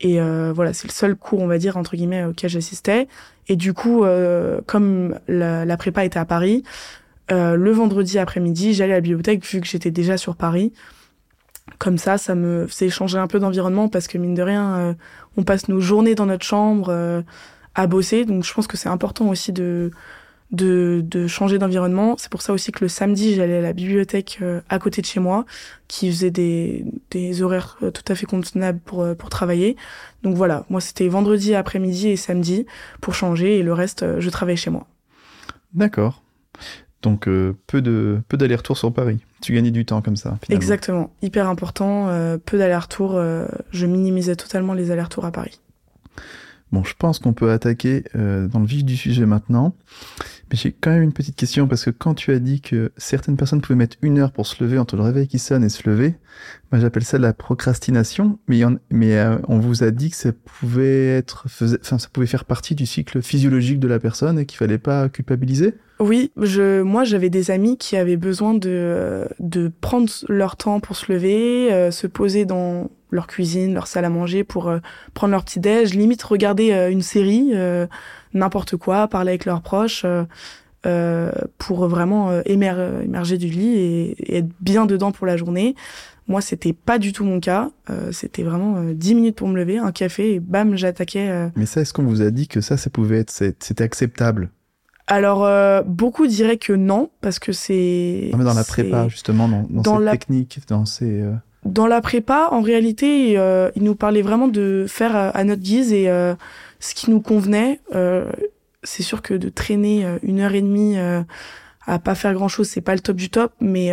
Et voilà, c'est le seul cours, on va dire, entre guillemets, auquel j'assistais. Et du coup, comme la, la, prépa était à Paris, le vendredi après-midi, j'allais à la bibliothèque vu que j'étais déjà sur Paris comme ça, ça me faisait changer un peu d'environnement parce que mine de rien, euh, on passe nos journées dans notre chambre euh, à bosser. Donc je pense que c'est important aussi de, de, de changer d'environnement. C'est pour ça aussi que le samedi, j'allais à la bibliothèque euh, à côté de chez moi, qui faisait des, des horaires tout à fait convenables pour, pour travailler. Donc voilà, moi c'était vendredi après-midi et samedi pour changer et le reste, je travaillais chez moi. D'accord. Donc peu de peu d'aller-retour sur Paris. Tu gagnais du temps comme ça. Exactement, hyper important. Euh, peu d'allers-retours. Euh, je minimisais totalement les allers-retours à Paris. Bon, je pense qu'on peut attaquer euh, dans le vif du sujet maintenant. Mais j'ai quand même une petite question parce que quand tu as dit que certaines personnes pouvaient mettre une heure pour se lever entre le réveil qui sonne et se lever, moi j'appelle ça la procrastination. Mais, on, mais on vous a dit que ça pouvait être, enfin ça pouvait faire partie du cycle physiologique de la personne et qu'il fallait pas culpabiliser? Oui, je, moi j'avais des amis qui avaient besoin de, de prendre leur temps pour se lever, euh, se poser dans leur cuisine, leur salle à manger pour euh, prendre leur petit déj, limite regarder euh, une série, n'importe quoi, parler avec leurs proches, pour vraiment émerger du lit et, être bien dedans pour la journée. Moi, c'était pas du tout mon cas. c'était vraiment 10 minutes pour me lever, un café et bam, j'attaquais. Mais ça, est-ce qu'on vous a dit que ça, ça pouvait être, c'était acceptable? Alors, euh, beaucoup diraient que non, parce que c'est... dans la prépa, justement, dans, dans, cette technique, dans ces... Euh, dans la prépa, en réalité, euh, il nous parlait vraiment de faire à notre guise et ce qui nous convenait. c'est sûr que de traîner une heure et demie à pas faire grand-chose, c'est pas le top du top, mais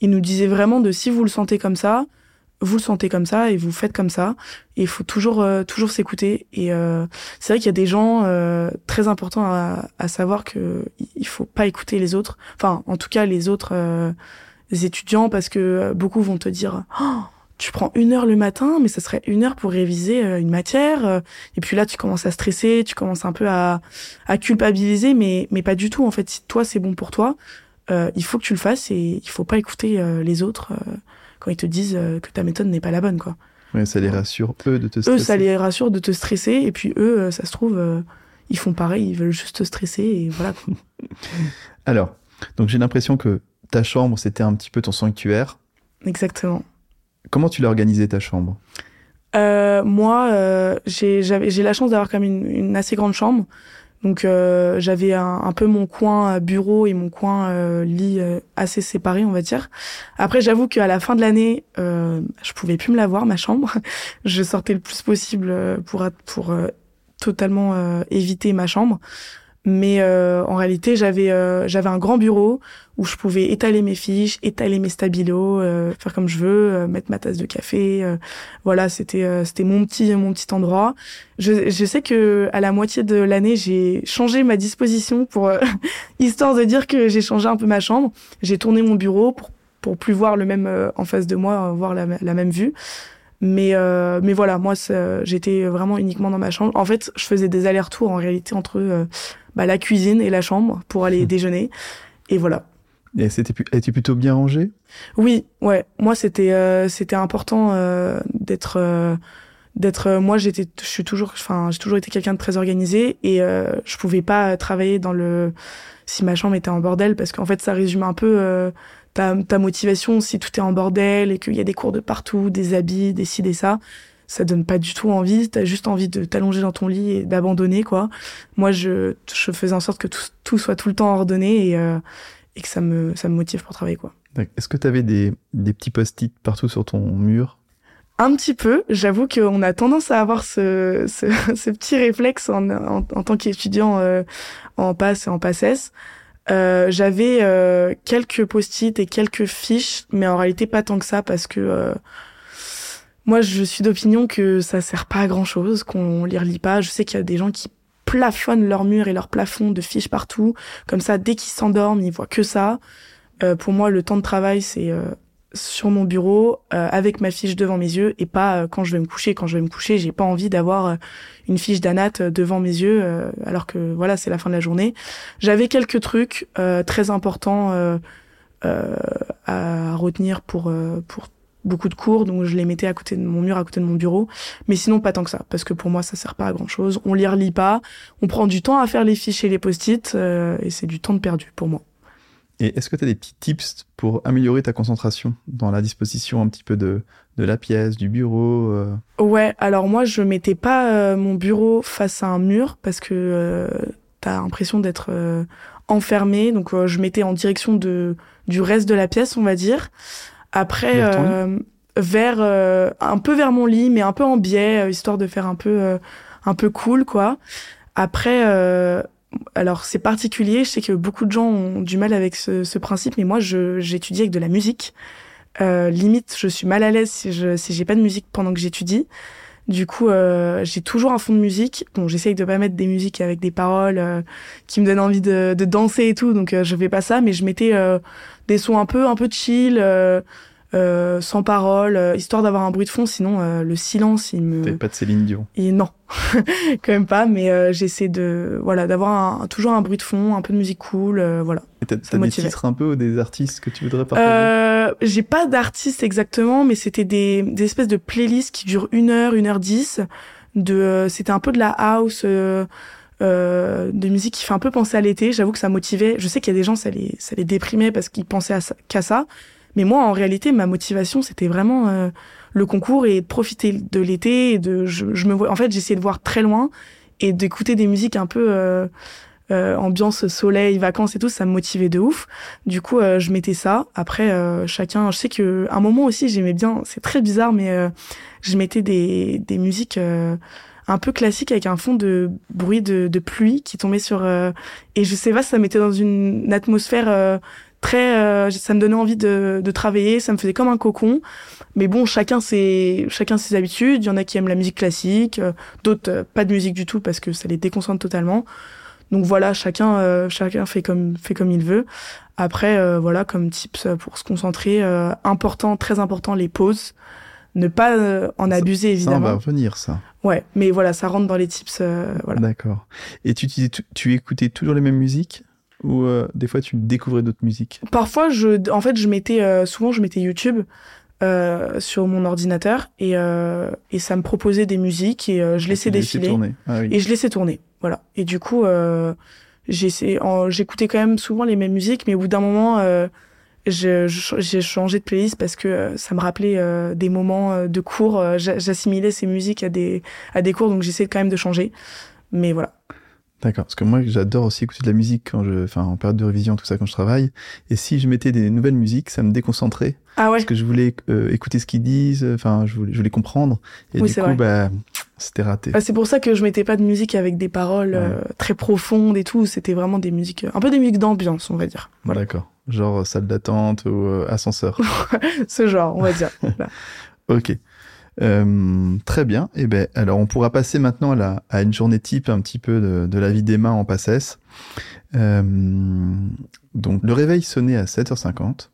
il nous disait vraiment de si vous le sentez comme ça, vous le sentez comme ça et vous faites comme ça. Et il faut toujours euh, toujours s'écouter. Et euh, c'est vrai qu'il y a des gens euh, très importants à, à, savoir que il faut pas écouter les autres. Enfin, en tout cas les autres étudiants, parce que beaucoup vont te dire. Oh, tu prends une heure le matin, mais ça serait une heure pour réviser une matière. Et puis là, tu commences à stresser, tu commences un peu à, à culpabiliser, mais, mais pas du tout. En fait, si toi, c'est bon pour toi, il faut que tu le fasses et il faut pas écouter les autres quand ils te disent euh, que ta méthode n'est pas la bonne, quoi. Ouais, ça les rassure, eux, de te stresser. Eux, ça les rassure de te stresser, et puis eux, euh, ça se trouve, euh, ils font pareil, ils veulent juste te stresser, et voilà. Alors, donc j'ai l'impression que ta chambre, c'était un petit peu ton sanctuaire. Exactement. Comment tu l'as organisé, ta chambre? Euh, Moi, euh, j'ai la chance d'avoir quand même une, une, assez grande chambre. Donc euh, j'avais un, peu mon coin euh, bureau et mon coin euh, lit assez séparés, on va dire. Après, j'avoue qu'à la fin de l'année, je pouvais plus me la voir ma chambre. je sortais le plus possible pour pour totalement éviter ma chambre. Mais euh, en réalité, j'avais euh, j'avais un grand bureau où je pouvais étaler mes fiches, étaler mes stabilos, euh, faire comme je veux, mettre ma tasse de café. voilà, c'était c'était mon petit mon petit endroit. Je, je sais que à la moitié de l'année, j'ai changé ma disposition pour histoire de dire que j'ai changé un peu ma chambre. J'ai tourné mon bureau pour pour plus voir le même en face de moi, voir la, la même vue. Mais euh, mais voilà, moi j'étais vraiment uniquement dans ma chambre. En fait, je faisais des allers-retours en réalité entre euh, bah, la cuisine et la chambre pour aller mmh. déjeuner. Et voilà. Et c'était es plutôt bien rangé? Oui, ouais. Moi, c'était euh, c'était important euh, d'être euh, d'être. moi, j'étais, je suis toujours, enfin, j'ai toujours été quelqu'un de très organisé et je pouvais pas travailler dans le si ma chambre était en bordel parce qu'en fait, ça résume un peu ta, ta motivation si tout est en bordel et qu'il y a des cours de partout, des habits, des ci, des ça ça donne pas du tout envie. T'as juste envie de t'allonger dans ton lit et d'abandonner, quoi. Moi, je, je faisais en sorte que tout, tout soit tout le temps ordonné et, euh, et que ça me, ça me motive pour travailler, quoi. Est-ce que tu avais des, des petits post-it partout sur ton mur? Un petit peu, j'avoue qu'on a tendance à avoir ce, ce, ce petit réflexe en, en, en tant qu'étudiant euh, en passe et en passesse. Euh, j'avais euh, quelques post-it et quelques fiches, mais en réalité pas tant que ça parce que euh, moi, je suis d'opinion que ça sert pas à grand chose, qu'on les relit pas. Je sais qu'il y a des gens qui plafonnent leurs murs et leurs plafonds de fiches partout. Comme ça, dès qu'ils s'endorment, ils voient que ça. Euh, pour moi, le temps de travail, c'est euh, sur mon bureau, euh, avec ma fiche devant mes yeux, et pas quand je vais me coucher. Quand je vais me coucher, j'ai pas envie d'avoir une fiche d'anat devant mes yeux, alors que voilà, c'est la fin de la journée. J'avais quelques trucs très importants à retenir pour pour beaucoup de cours, donc je les mettais à côté de mon mur, à côté de mon bureau. Mais sinon, pas tant que ça, parce que pour moi, ça sert pas à grand chose. On les relit pas, on prend du temps à faire les fiches et les post-it, euh, et c'est du temps de perdu pour moi. Et est-ce que tu as des petits tips pour améliorer ta concentration dans la disposition un petit peu de, de la pièce, du bureau euh? Ouais, alors moi, je mettais pas euh, mon bureau face à un mur, parce que tu as l'impression d'être enfermé, donc je mettais en direction de, du reste de la pièce, on va dire. Après, euh, vers euh, un peu vers mon lit, mais un peu en biais, euh, histoire de faire un peu un peu cool, quoi. Après, alors c'est particulier. Je sais que beaucoup de gens ont du mal avec ce, ce principe, mais moi, j'étudie avec de la musique. limite, je suis mal à l'aise si je si j'ai pas de musique pendant que j'étudie. Du coup, euh, j'ai toujours un fond de musique. Bon, j'essaye de pas mettre des musiques avec des paroles qui me donnent envie de, de danser et tout, donc je fais pas ça. Mais je mettais des sons un peu un peu chill euh, sans parole, euh, histoire d'avoir un bruit de fond. Sinon, euh, le silence, il me. T'avais pas de Céline Dion. Et non, quand même pas. Mais j'essaie de, voilà, d'avoir toujours un bruit de fond, un peu de musique cool, voilà. Et t'as, des titres un peu ou des artistes que tu voudrais partager? J'ai pas d'artistes exactement, mais c'était des, des espèces de playlists qui durent une heure, une heure dix. De, c'était un peu de la house. Euh, de musique qui fait un peu penser à l'été. J'avoue que ça motivait. Je sais qu'il y a des gens, ça les, ça les déprimait parce qu'ils pensaient qu'à ça. Mais moi, en réalité, ma motivation, c'était vraiment euh, le concours et de profiter de l'été. Et de, je, je, me vois, en fait, j'essayais de voir très loin et d'écouter des musiques un peu euh, euh, ambiance soleil, vacances et tout. Ça me motivait de ouf. Du coup, euh, je mettais ça. Après, euh, chacun. Je sais que un moment aussi, j'aimais bien. C'est très bizarre, mais je mettais des des musiques un peu classiques avec un fond de bruit de, de pluie qui tombait sur. et je sais pas, ça mettait dans une atmosphère très euh, ça me donnait envie de, de travailler ça me faisait comme un cocon. Mais bon chacun ses chacun ses habitudes. Il y en a qui aiment la musique classique euh, d'autres euh, pas de musique du tout parce que ça les déconcentre totalement. Donc voilà chacun chacun fait comme fait comme il veut. Après voilà comme tips pour se concentrer important très important les pauses ne pas en abuser évidemment. Ça, on va revenir ça. Ouais, mais voilà, ça rentre dans les tips. voilà. D'accord. Et tu, tu, tu écoutais toujours les mêmes musiques? Ou euh, des fois tu découvrais d'autres musiques? Parfois, je, en fait, je mettais euh, souvent je mettais YouTube euh, sur mon ordinateur et euh, et ça me proposait des musiques et je laissais défiler ah, oui. et je laissais tourner. Voilà. Et du coup, j'écoutais quand même souvent les mêmes musiques, mais au bout d'un moment, j'ai changé de playlist parce que ça me rappelait des moments de cours. J'assimilais ces musiques à des à des cours, donc j'essayais quand même de changer. Mais voilà. D'accord, parce que moi j'adore aussi écouter de la musique quand je, enfin en période de révision tout ça quand je travaille. Et si je mettais des nouvelles musiques, ça me déconcentrait. Ah ouais. Parce que je voulais euh, écouter ce qu'ils disent, enfin je voulais, je voulais comprendre. Et du coup, bah c'était raté. Bah, c'est pour ça que je mettais pas de musique avec des paroles euh, très profondes et tout. C'était vraiment des musiques, un peu des musiques d'ambiance, on va dire. Voilà. D'accord. Genre salle d'attente ou euh, ascenseur. Ce genre, on va dire. ok. Euh, très bien. Et eh ben, alors on pourra passer maintenant à, la, à une journée type un petit peu de, de la vie d'Emma en passesse. Euh, donc le réveil sonnait à 7h50.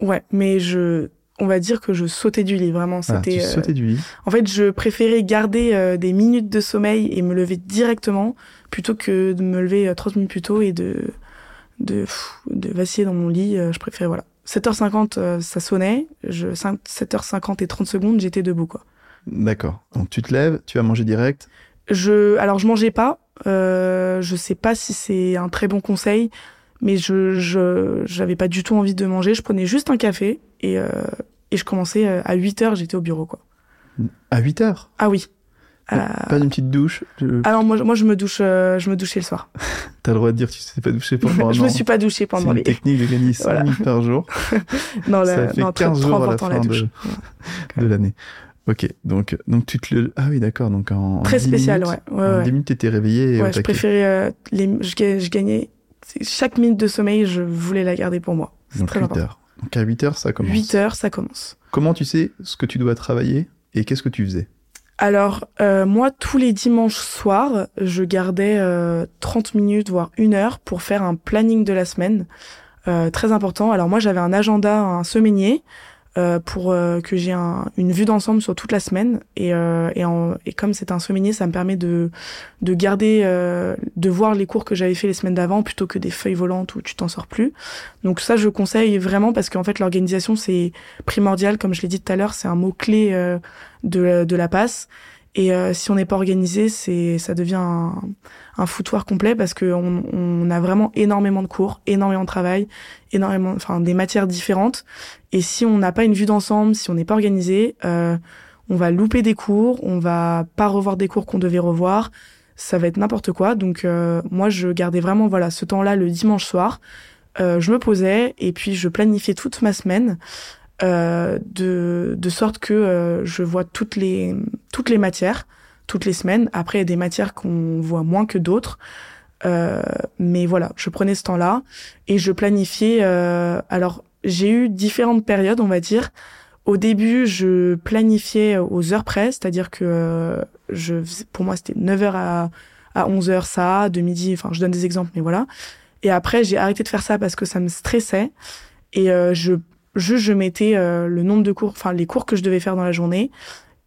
Ouais, mais je, on va dire que je sautais du lit vraiment. C'était. Ah, du lit. En fait, je préférais garder des minutes de sommeil et me lever directement plutôt que de me lever 30 minutes plus tôt et de de, de vaciller dans mon lit. je préférais, voilà. 7h50, ça sonnait. Je, 7h50 et 30 secondes, j'étais debout, quoi. D'accord. Donc tu te lèves, tu vas manger direct? Je, alors je mangeais pas. Euh, je sais pas si c'est un très bon conseil, mais je, je, j'avais pas du tout envie de manger. Je prenais juste un café et, euh, et je commençais euh, à 8 heures, j'étais au bureau, quoi. À 8 heures? Ah oui. Pas d'une petite douche Ah non, moi, moi je me douche, euh, je me douchais le soir. T'as le droit de dire que tu t'es pas douché pendant un Je me suis pas douché pendant les. C'est une technique de gagner 5 minutes par jour. non, ça fait non, 15 trop, jours à la fin de, de l'année. Ok, donc donc tu te le ah oui d'accord donc en très spécial minutes, ouais, ouais en ouais. 10 minutes t'étais réveillé ouais je préférais euh, les je, je, gagnais chaque minute de sommeil je voulais la garder pour moi. C'est donc très 8 important. heures. Donc à 8 heures ça commence. 8 heures ça commence. Comment tu sais ce que tu dois travailler et qu'est-ce que tu faisais? Alors euh, moi tous les dimanches soirs je gardais euh, 30 minutes voire une heure pour faire un planning de la semaine euh, très important. Alors moi j'avais un agenda un semainier euh, pour euh, que j'ai un, une vue d'ensemble sur toute la semaine. Et, euh, et, en, et comme c'est un semainier ça me permet de de garder euh, de voir les cours que j'avais fait les semaines d'avant plutôt que des feuilles volantes où tu t'en sors plus. Donc ça je conseille vraiment parce qu'en fait l'organisation c'est primordial. Comme je l'ai dit tout à l'heure c'est un mot clé euh, de, de la passe et euh, si on n'est pas organisé, c'est ça devient un, un, foutoir complet parce que on, on, a vraiment énormément de cours, énormément de travail, énormément, enfin des matières différentes. Et si on n'a pas une vue d'ensemble, si on n'est pas organisé, euh, on va louper des cours, on va pas revoir des cours qu'on devait revoir. Ça va être n'importe quoi. Donc euh, moi, je gardais vraiment voilà ce temps-là le dimanche soir. Euh, je me posais et puis je planifiais toute ma semaine. Euh, de, de sorte que euh, je vois toutes les, toutes les matières, toutes les semaines. Après, il y a des matières qu'on voit moins que d'autres. Euh, mais voilà, je prenais ce temps-là et je planifiais. Euh, alors, j'ai eu différentes périodes, on va dire. Au début, je planifiais aux heures près, c'est-à-dire que euh, je, pour moi, c'était 9h à, à 11h ça, de midi, enfin, je donne des exemples, mais voilà. Et après, j'ai arrêté de faire ça parce que ça me stressait. Et je Juste, je mettais euh, le nombre de cours, enfin les cours que je devais faire dans la journée,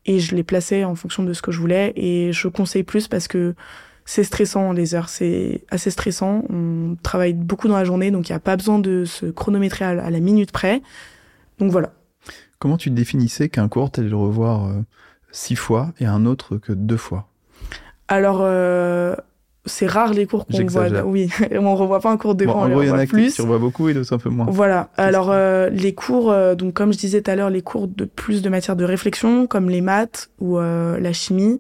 et je les plaçais en fonction de ce que je voulais. Et je conseille plus parce que c'est stressant les heures, c'est assez stressant. On travaille beaucoup dans la journée, donc il n'y a pas besoin de se chronométrer à, à, la minute près. Donc voilà. Comment tu définissais qu'un cours, tu allais le revoir euh, six fois et un autre que deux fois? Alors, euh, c'est rare les cours qu'on voit. Oui, on revoit pas un cours de bon, en on gros, y en revoit a plus. tu revois beaucoup et d'autres un peu moins. Voilà. Alors euh, les cours, euh, donc comme je disais tout à l'heure, les cours de plus de matière de réflexion, comme les maths ou euh, la chimie,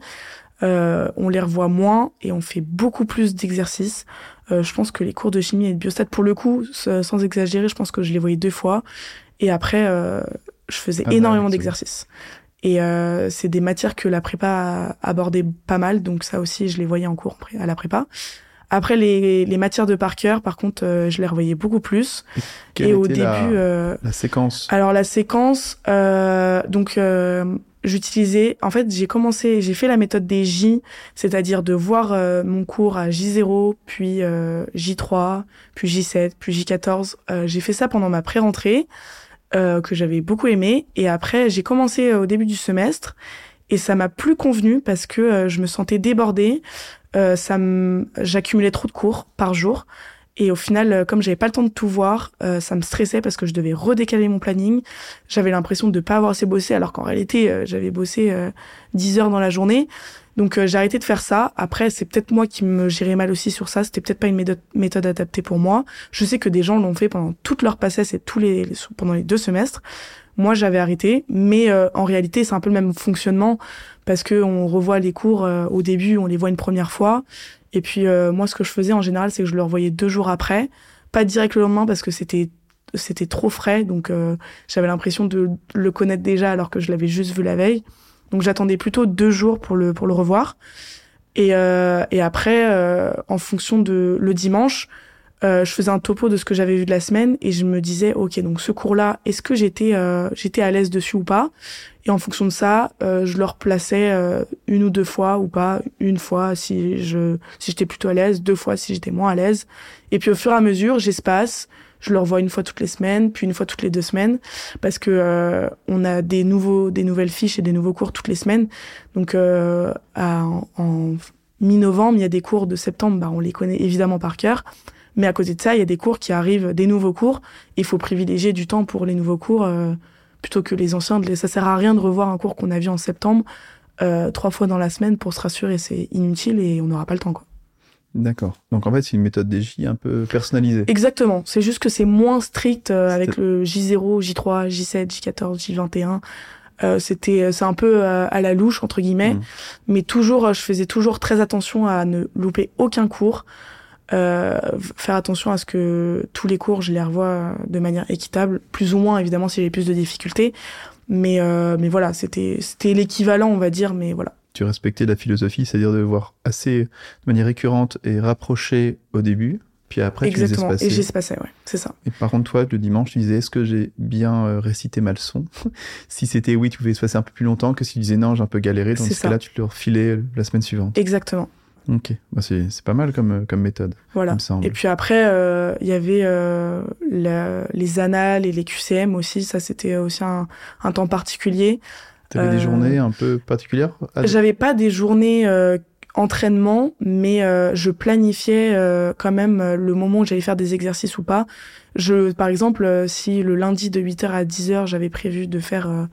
euh, on les revoit moins et on fait beaucoup plus d'exercices. Euh, je pense que les cours de chimie et de biostat, pour le coup, sans exagérer, je pense que je les voyais deux fois. Et après, euh, je faisais Ah bah, énormément oui, d'exercices. Et euh, c'est des matières que la prépa abordait pas mal, donc ça aussi, je les voyais en cours à la prépa. Après, les, les matières de par cœur, par contre, euh, je les revoyais beaucoup plus. Quelle et au début, la, euh, la séquence? alors la séquence, euh, donc euh, j'utilisais, en fait, j'ai commencé, j'ai fait la méthode des J, c'est-à-dire de voir mon cours à J0, puis euh, J3, puis J7, puis J14. Euh, j'ai fait ça pendant ma pré-rentrée, euh, que j'avais beaucoup aimé, et après j'ai commencé euh, au début du semestre, et ça m'a plus convenu parce que euh, je me sentais débordée, euh, ça j'accumulais trop de cours par jour. Et au final, euh, comme j'avais pas le temps de tout voir, euh, ça me stressait parce que je devais redécaler mon planning. J'avais l'impression de pas avoir assez bossé, alors qu'en réalité, j'avais bossé euh, 10 heures dans la journée. Donc euh, j'ai arrêté de faire ça. Après, c'est peut-être moi qui me gérais mal aussi sur ça. C'était peut-être pas une méthode, adaptée pour moi. Je sais que des gens l'ont fait pendant toute leur passesse et tous les, les pendant les deux semestres. Moi, j'avais arrêté, mais euh, en réalité, c'est un peu le même fonctionnement parce que on revoit les cours euh, au début, on les voit une première fois, et puis euh, moi, ce que je faisais en général, c'est que je le revoyais deux jours après, pas direct le lendemain parce que c'était c'était trop frais, donc euh, j'avais l'impression de le connaître déjà alors que je l'avais juste vu la veille. Donc j'attendais plutôt deux jours pour le pour le revoir. Et euh, et après, euh, en fonction de le dimanche, euh, je faisais un topo de ce que j'avais vu de la semaine et je me disais ok donc ce cours-là, est-ce que j'étais euh, j'étais à l'aise dessus ou pas? Et en fonction de ça, euh, je le replaçais euh, une ou deux fois ou pas, une fois si je si j'étais plutôt à l'aise, deux fois si j'étais moins à l'aise. Et puis au fur et à mesure, j'espace. Je le revois une fois toutes les semaines, puis une fois toutes les deux semaines, parce que euh, on a des nouveaux, des nouvelles fiches et des nouveaux cours toutes les semaines. Donc euh, en, mi-novembre, il y a des cours de septembre, bah, on les connaît évidemment par cœur. Mais à côté de ça, il y a des cours qui arrivent, des nouveaux cours. Il faut privilégier du temps pour les nouveaux cours euh, plutôt que les anciens. Ça sert à rien de revoir un cours qu'on a vu en septembre trois fois dans la semaine pour se rassurer. C'est inutile et on n'aura pas le temps. D'accord. Donc en fait, c'est une méthode DJ un peu personnalisée. Exactement. C'est juste que c'est moins strict euh, avec le J0, J3, J7, J14, J21. Euh, c'était c'est un peu euh, à la louche entre guillemets, mmh. mais toujours je faisais toujours très attention à ne louper aucun cours. Euh, faire attention à ce que tous les cours je les revois de manière équitable, plus ou moins évidemment y avait plus de difficultés, mais euh, mais voilà c'était c'était l'équivalent on va dire, mais voilà tu respectais la philosophie, c'est-à-dire de voir assez de manière récurrente et rapprochée au début, puis après Exactement. tu les espacais. Et j'espaçais, ouais, c'est ça. Et par contre, toi, le dimanche, tu disais, est-ce que j'ai bien euh, récité ma leçon? Si c'était oui, tu pouvais espacer un peu plus longtemps que si tu disais non, j'ai un peu galéré, dans ce cas-là, tu te le refilais la semaine suivante. Exactement. Ok, bah c'est pas mal comme, comme méthode. Voilà. Et puis après, euh, il y avait euh, la, les annales et les QCM aussi. Ça, c'était aussi un, un temps particulier. T'avais des euh, journées un peu particulières J'avais pas des journées euh, entraînement, mais euh, je planifiais quand même le moment où j'allais faire des exercices ou pas. Je, par exemple, si le lundi de 8h à 10h, j'avais prévu de faire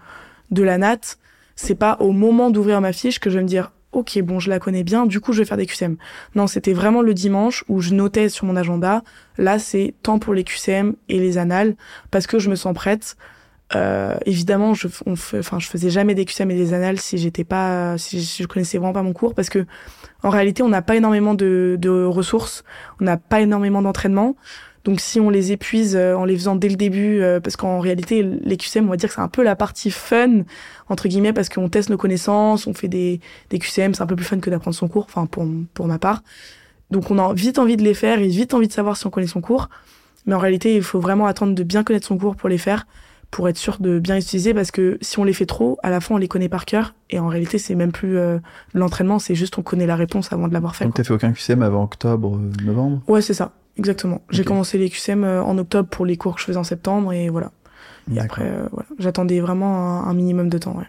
de la natte, c'est pas au moment d'ouvrir ma fiche que je vais me dire ok bon je la connais bien du coup je vais faire des QCM non c'était vraiment le dimanche où je notais sur mon agenda là c'est temps pour les QCM et les annales parce que je me sens prête euh, évidemment, je, on enfin, je faisais jamais des QCM et des annales si j'étais pas, si je connaissais vraiment pas mon cours, parce que en réalité, on n'a pas énormément de, de ressources, on n'a pas énormément d'entraînement. Donc, si on les épuise euh, en les faisant dès le début, euh, parce qu'en réalité, les QCM, on va dire que c'est un peu la partie fun entre guillemets, parce qu'on teste nos connaissances, on fait des, des QCM, c'est un peu plus fun que d'apprendre son cours, enfin pour pour ma part. Donc, on a vite envie de les faire et vite envie de savoir si on connaît son cours. Mais en réalité, il faut vraiment attendre de bien connaître son cours pour les faire pour être sûr de bien utiliser parce que si on les fait trop, à la fin on les connaît par cœur et en réalité c'est même plus euh, l'entraînement, c'est juste on connaît la réponse avant de l'avoir fait. Donc t'as fait aucun QCM avant octobre, euh, novembre? Ouais c'est ça, exactement. J'ai commencé les QCM euh, en octobre pour les cours que je faisais en septembre et voilà. Et après voilà, j'attendais vraiment un, minimum de temps. Ouais.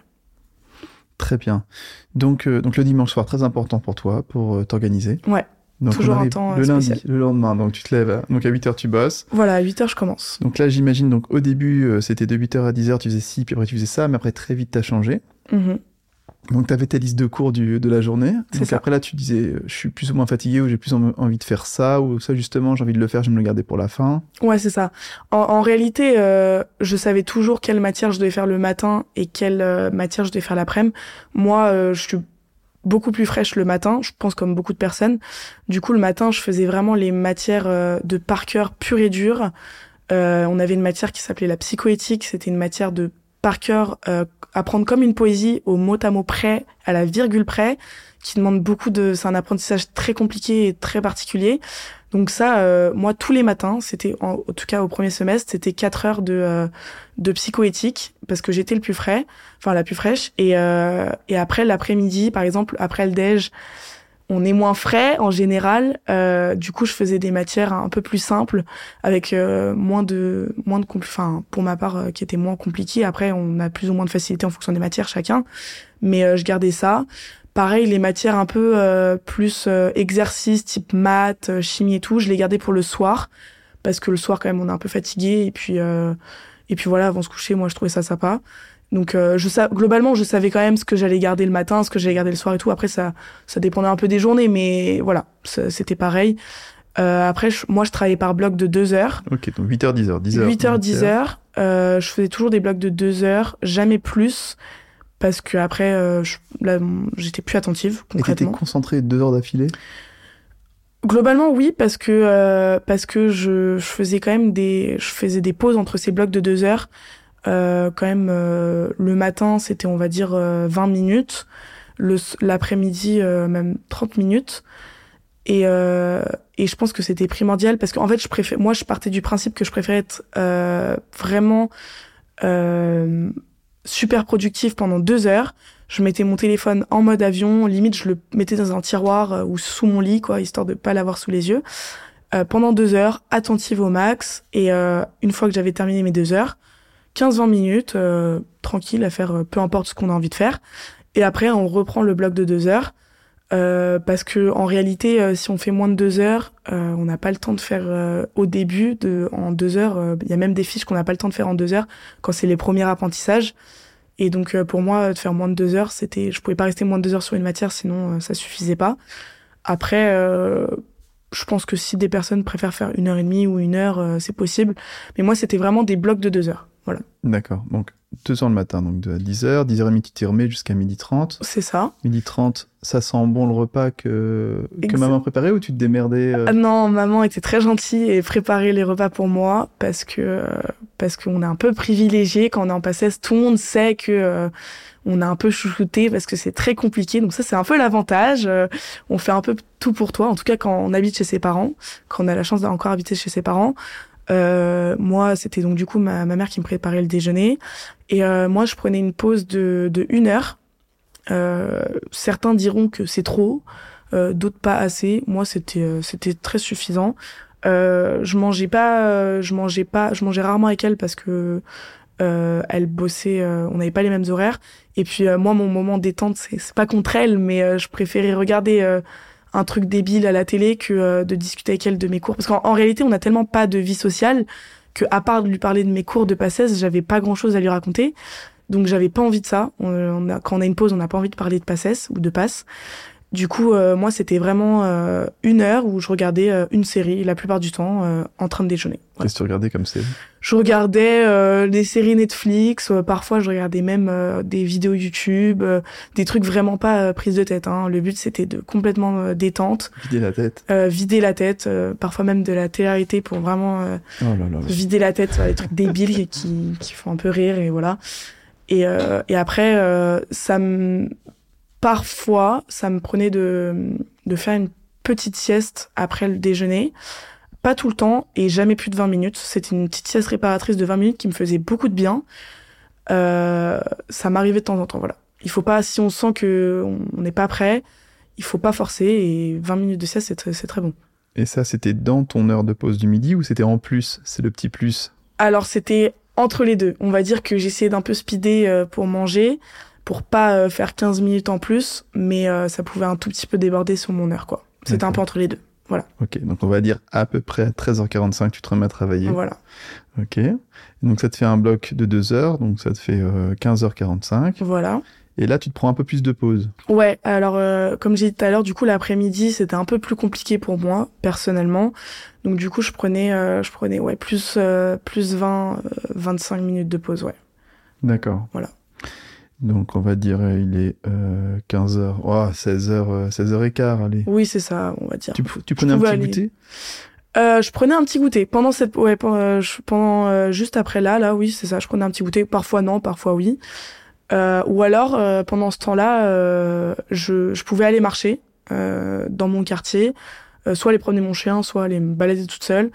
Très bien. Donc donc le dimanche soir très important pour toi pour t'organiser. Ouais. Donc Toujours un temps le lundi, le lendemain, donc tu te lèves, donc à 8h tu bosses. Voilà, à 8h je commence. Donc là j'imagine, donc au début euh, c'était de 8h à 10h tu faisais ci, puis après tu faisais ça, mais après très vite t'as changé. Mm-hmm. Donc tu avais ta liste de cours du, de la journée. Donc ça. après là tu disais euh, je suis plus ou moins fatigué ou j'ai plus envie de faire ça ou ça justement j'ai envie de le faire, je vais me le garder pour la fin. Ouais c'est ça. En, en réalité euh, je savais toujours quelle matière je devais faire le matin et quelle euh, matière je devais faire l'après-midi. Moi je suis beaucoup plus fraîche le matin, je pense comme beaucoup de personnes. Du coup, le matin, je faisais vraiment les matières euh, de par cœur pure et dure. Euh, on avait une matière qui s'appelait la psychoéthique, c'était une matière de par cœur, euh, apprendre comme une poésie au mot à mot près, à la virgule près, qui demande beaucoup de... C'est un apprentissage très compliqué et très particulier. Donc ça, euh, moi, tous les matins, c'était en, tout cas au premier semestre, c'était quatre heures de euh, de psychoéthique parce que j'étais le plus frais, enfin la plus fraîche. Et euh, et après l'après-midi, par exemple, après le déj, on est moins frais en général. du coup, je faisais des matières un peu plus simples avec moins de moins de enfin pour ma part qui était moins compliqué. Après, on a plus ou moins de facilité en fonction des matières chacun, mais je gardais ça. Pareil, les matières un peu euh, plus euh, exercice, type maths, euh, chimie et tout, je les gardais pour le soir parce que le soir quand même on est un peu fatigué et puis et puis voilà avant de se coucher, moi je trouvais ça sympa. Donc je sais globalement je savais quand même ce que j'allais garder le matin, ce que j'allais garder le soir et tout. Après ça ça dépendait un peu des journées, mais voilà c'était pareil. après moi je travaillais par bloc de deux heures. Ok donc 8h 10h 10h. 8h 10h. je faisais toujours des blocs de deux heures, jamais plus parce que après euh, j'étais plus attentive concrètement. Et t'étais concentrée deux heures d'affilée? Globalement oui parce que euh, parce que je, je, faisais quand même des je faisais des pauses entre ces blocs de deux heures. Euh, quand même euh, le matin c'était on va dire 20 minutes, le l'après-midi même 30 minutes. Et, et je pense que c'était primordial parce qu'en fait je préfère moi je partais du principe que je préférais être vraiment super productif pendant deux heures. Je mettais mon téléphone en mode avion, limite je le mettais dans un tiroir euh, ou sous mon lit, quoi, histoire de pas l'avoir sous les yeux. Euh, pendant deux heures, attentive au max. Et euh, une fois que j'avais terminé mes deux heures, 15-20 minutes, tranquille à faire peu importe ce qu'on a envie de faire. Et après, on reprend le bloc de deux heures. Euh, parce que en réalité, euh, si on fait moins de deux heures, euh, on n'a pas le temps de faire au début de en deux heures. Il y a même des fiches qu'on n'a pas le temps de faire en deux heures quand c'est les premiers apprentissages. Et donc pour moi, de faire moins de deux heures, c'était, je pouvais pas rester moins de deux heures sur une matière, sinon ça suffisait pas. Après, je pense que si des personnes préfèrent faire une heure et demie ou une heure, c'est possible. Mais moi, c'était vraiment des blocs de deux heures. Voilà. D'accord. Donc, 2 heures le matin, donc de 10h, 10h30 tu t'y remets jusqu'à 12h30. C'est ça. 12h30, ça sent bon le repas que, que maman préparait ou tu te démerdais euh ah Non, maman était très gentille et préparait les repas pour moi parce que parce qu'on est un peu privilégié quand on est en passesse, tout le monde sait que euh, on a un peu chouchouté parce que c'est très compliqué. Donc ça c'est un peu l'avantage, euh, on fait un peu tout pour toi en tout cas quand on habite chez ses parents, quand on a la chance d'encore habiter chez ses parents. Moi, c'était donc du coup ma, ma, mère qui me préparait le déjeuner. Et euh, moi, je prenais une pause de, de une heure. Euh, certains diront que c'est trop, euh, d'autres pas assez. Moi, c'était euh, c'était très suffisant. je mangeais pas, je mangeais pas, je mangeais rarement avec elle parce que elle bossait, on n'avait pas les mêmes horaires. Et puis moi, mon moment détente, c'est pas contre elle, mais je préférais regarder un truc débile à la télé que euh, de discuter avec elle de mes cours. Parce qu'en réalité, on n'a tellement pas de vie sociale à part de lui parler de mes cours de passesse, j'avais pas grand chose à lui raconter. Donc j'avais pas envie de ça. On, a, quand on a une pause, on n'a pas envie de parler de passesse ou de passe. Du coup, euh, moi, c'était vraiment euh, une heure où je regardais euh, une série, la plupart du temps, en train de déjeuner. Qu'est-ce que tu regardais comme série? Je regardais des séries Netflix, parfois je regardais même des vidéos YouTube, des trucs vraiment pas prises de tête. Hein. Le but, c'était de complètement détente. Vider la tête. vider la tête, parfois même de la télé pour vraiment oh là là vider la tête sur les trucs débiles qui, qui font un peu rire, et voilà. Et, et après, ça me parfois, ça me prenait de, de faire une petite sieste après le déjeuner. Pas tout le temps et jamais plus de 20 minutes. C'était une petite sieste réparatrice de 20 minutes qui me faisait beaucoup de bien. Euh, ça m'arrivait de temps en temps, voilà. Il faut pas, si on sent que on n'est pas prêt, il faut pas forcer et 20 minutes de sieste, c'est très, très bon. Et ça, c'était dans ton heure de pause du midi ou c'était en plus? C'est le petit plus? Alors, c'était entre les deux. On va dire que j'essayais d'un peu speeder euh, pour manger pour pas euh, faire 15 minutes en plus, mais euh, ça pouvait un tout petit peu déborder sur mon heure, quoi. C'était un peu entre les deux. Voilà. Ok, donc on va dire à peu près à 13h45, tu te remets à travailler. Voilà. Ok. Donc ça te fait un bloc de 2 heures, donc ça te fait 15h45. Euh, voilà. Et là, tu te prends un peu plus de pause. Ouais, alors comme j'ai dit tout à l'heure, du coup l'après-midi c'était un peu plus compliqué pour moi personnellement. Donc du coup je prenais, je prenais ouais plus plus 20, 25 minutes de pause, ouais. D'accord. Voilà. Donc on va dire il est euh, 15h, oh, 16h, 16h15, allez. Oui, c'est ça, on va dire. Tu, tu prenais un petit goûter? Euh, je prenais un petit goûter. Pendant cette ouais pendant, euh, pendant euh, juste après là là oui c'est ça je prenais un petit goûter. Parfois non parfois oui. Euh, ou alors euh, pendant ce temps-là je, je pouvais aller marcher dans mon quartier. Soit aller promener mon chien soit aller me balader toute seule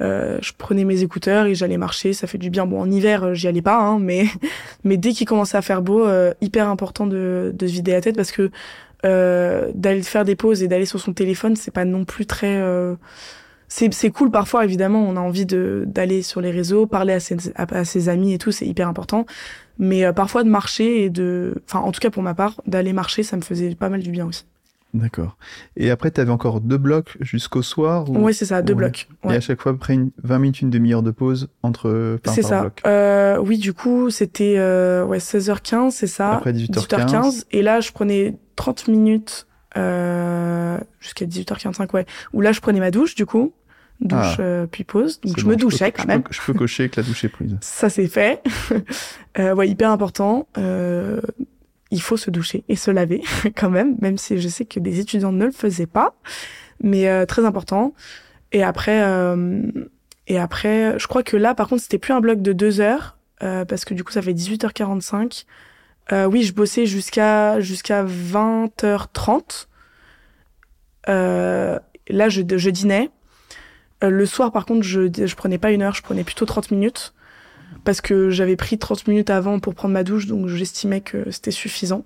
euh, je prenais mes écouteurs et j'allais marcher, ça fait du bien. Bon, en hiver, euh, j'y allais pas, hein, mais mais dès qu'il commençait à faire beau, euh, hyper important de, de se vider la tête parce que d'aller faire des pauses et d'aller sur son téléphone, c'est pas non plus très c'est c'est cool parfois évidemment. On a envie de d'aller sur les réseaux parler à ses à, ses amis et tout c'est hyper important. Mais parfois de marcher et de enfin en tout cas pour ma part d'aller marcher ça me faisait pas mal du bien aussi D'accord. Et après, tu avais encore deux blocs jusqu'au soir ou... Oui, c'est ça, deux blocs. Et à chaque fois, après une 20 minutes, une demi-heure de pause entre C'est ça. Euh, oui, du coup, c'était euh, ouais, 16h15, c'est ça. Après 18h15. 18h15. Et là, je prenais 30 minutes euh, jusqu'à 18h45, ouais. Où là, je prenais ma douche, du coup. Douche, ah. euh, puis pause. Donc, je me douchais quand même. je peux cocher que la douche est prise. ça, c'est fait. euh, ouais, hyper important. Il faut se doucher et se laver quand même, même si je sais que des étudiants ne le faisaient pas, mais euh, très important. Et après, euh, et après, je crois que là, par contre, c'était plus un bloc de deux heures euh, parce que du coup, ça fait 18h45. oui, je bossais jusqu'à jusqu'à 20h30. là, je, je dînais. le soir, par contre, je je prenais pas une heure, je prenais plutôt 30 minutes parce que j'avais pris 30 minutes avant pour prendre ma douche, donc j'estimais que c'était suffisant.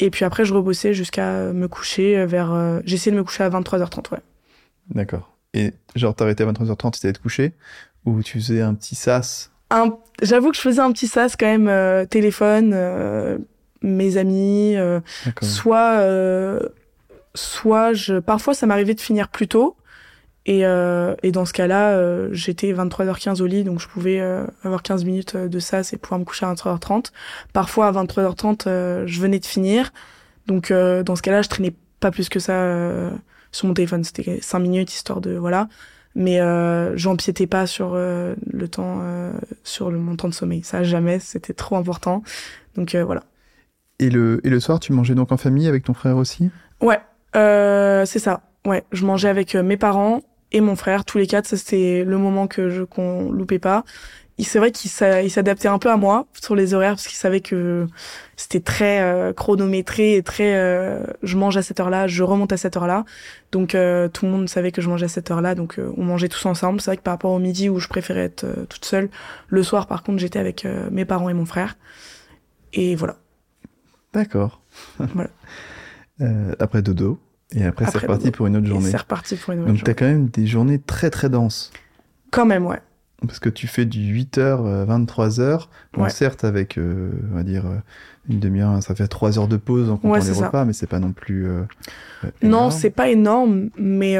Et puis après, je rebossais jusqu'à me coucher vers... Euh, J'essayais de me coucher à 23h30, ouais. D'accord. Et genre, t'arrêtais à 23h30, tu t'allais te coucher? Ou tu faisais un petit sas? Un... J'avoue que je faisais un petit sas quand même, euh, téléphone, euh, mes amis, soit soit je, parfois ça m'arrivait de finir plus tôt. Et, euh, et dans ce cas-là, euh, j'étais 23h15 au lit, donc je pouvais euh, avoir 15 minutes de ça, c'est pouvoir me coucher à 23h30. Parfois à 23h30, je venais de finir. Donc dans ce cas-là, je traînais pas plus que ça sur mon téléphone. C'était 5 minutes, histoire de... Voilà. Mais j'empiétais pas sur le temps, sur le, mon temps de sommeil. Ça, jamais, c'était trop important. Donc voilà. Et le, et le soir, tu mangeais donc en famille avec ton frère aussi? Ouais, euh, c'est ça. Ouais, je mangeais avec mes parents et mon frère, tous les quatre. Ça, c'était le moment que je qu'on loupait pas. C'est vrai qu'il s'adaptait un peu à moi sur les horaires parce qu'il savait que c'était très euh, chronométré et très euh, je mange à cette heure-là, je remonte à cette heure-là. Donc euh, tout le monde savait que je mangeais à cette heure-là, donc on mangeait tous ensemble. C'est vrai que par rapport au midi où je préférais être toute seule, le soir par contre j'étais avec mes parents et mon frère. Et voilà. D'accord. voilà. après dodo, et après, c'est reparti pour une autre journée. C'est reparti pour une autre Donc, tu as quand même des journées très très denses. Quand même, ouais. Parce que tu fais du 8h, 23h. Bon, certes, avec, euh, on va dire, euh, une demi-heure, ça fait 3 heures de pause en comptant les repas, mais c'est pas non plus. Euh, non, c'est pas énorme, mais.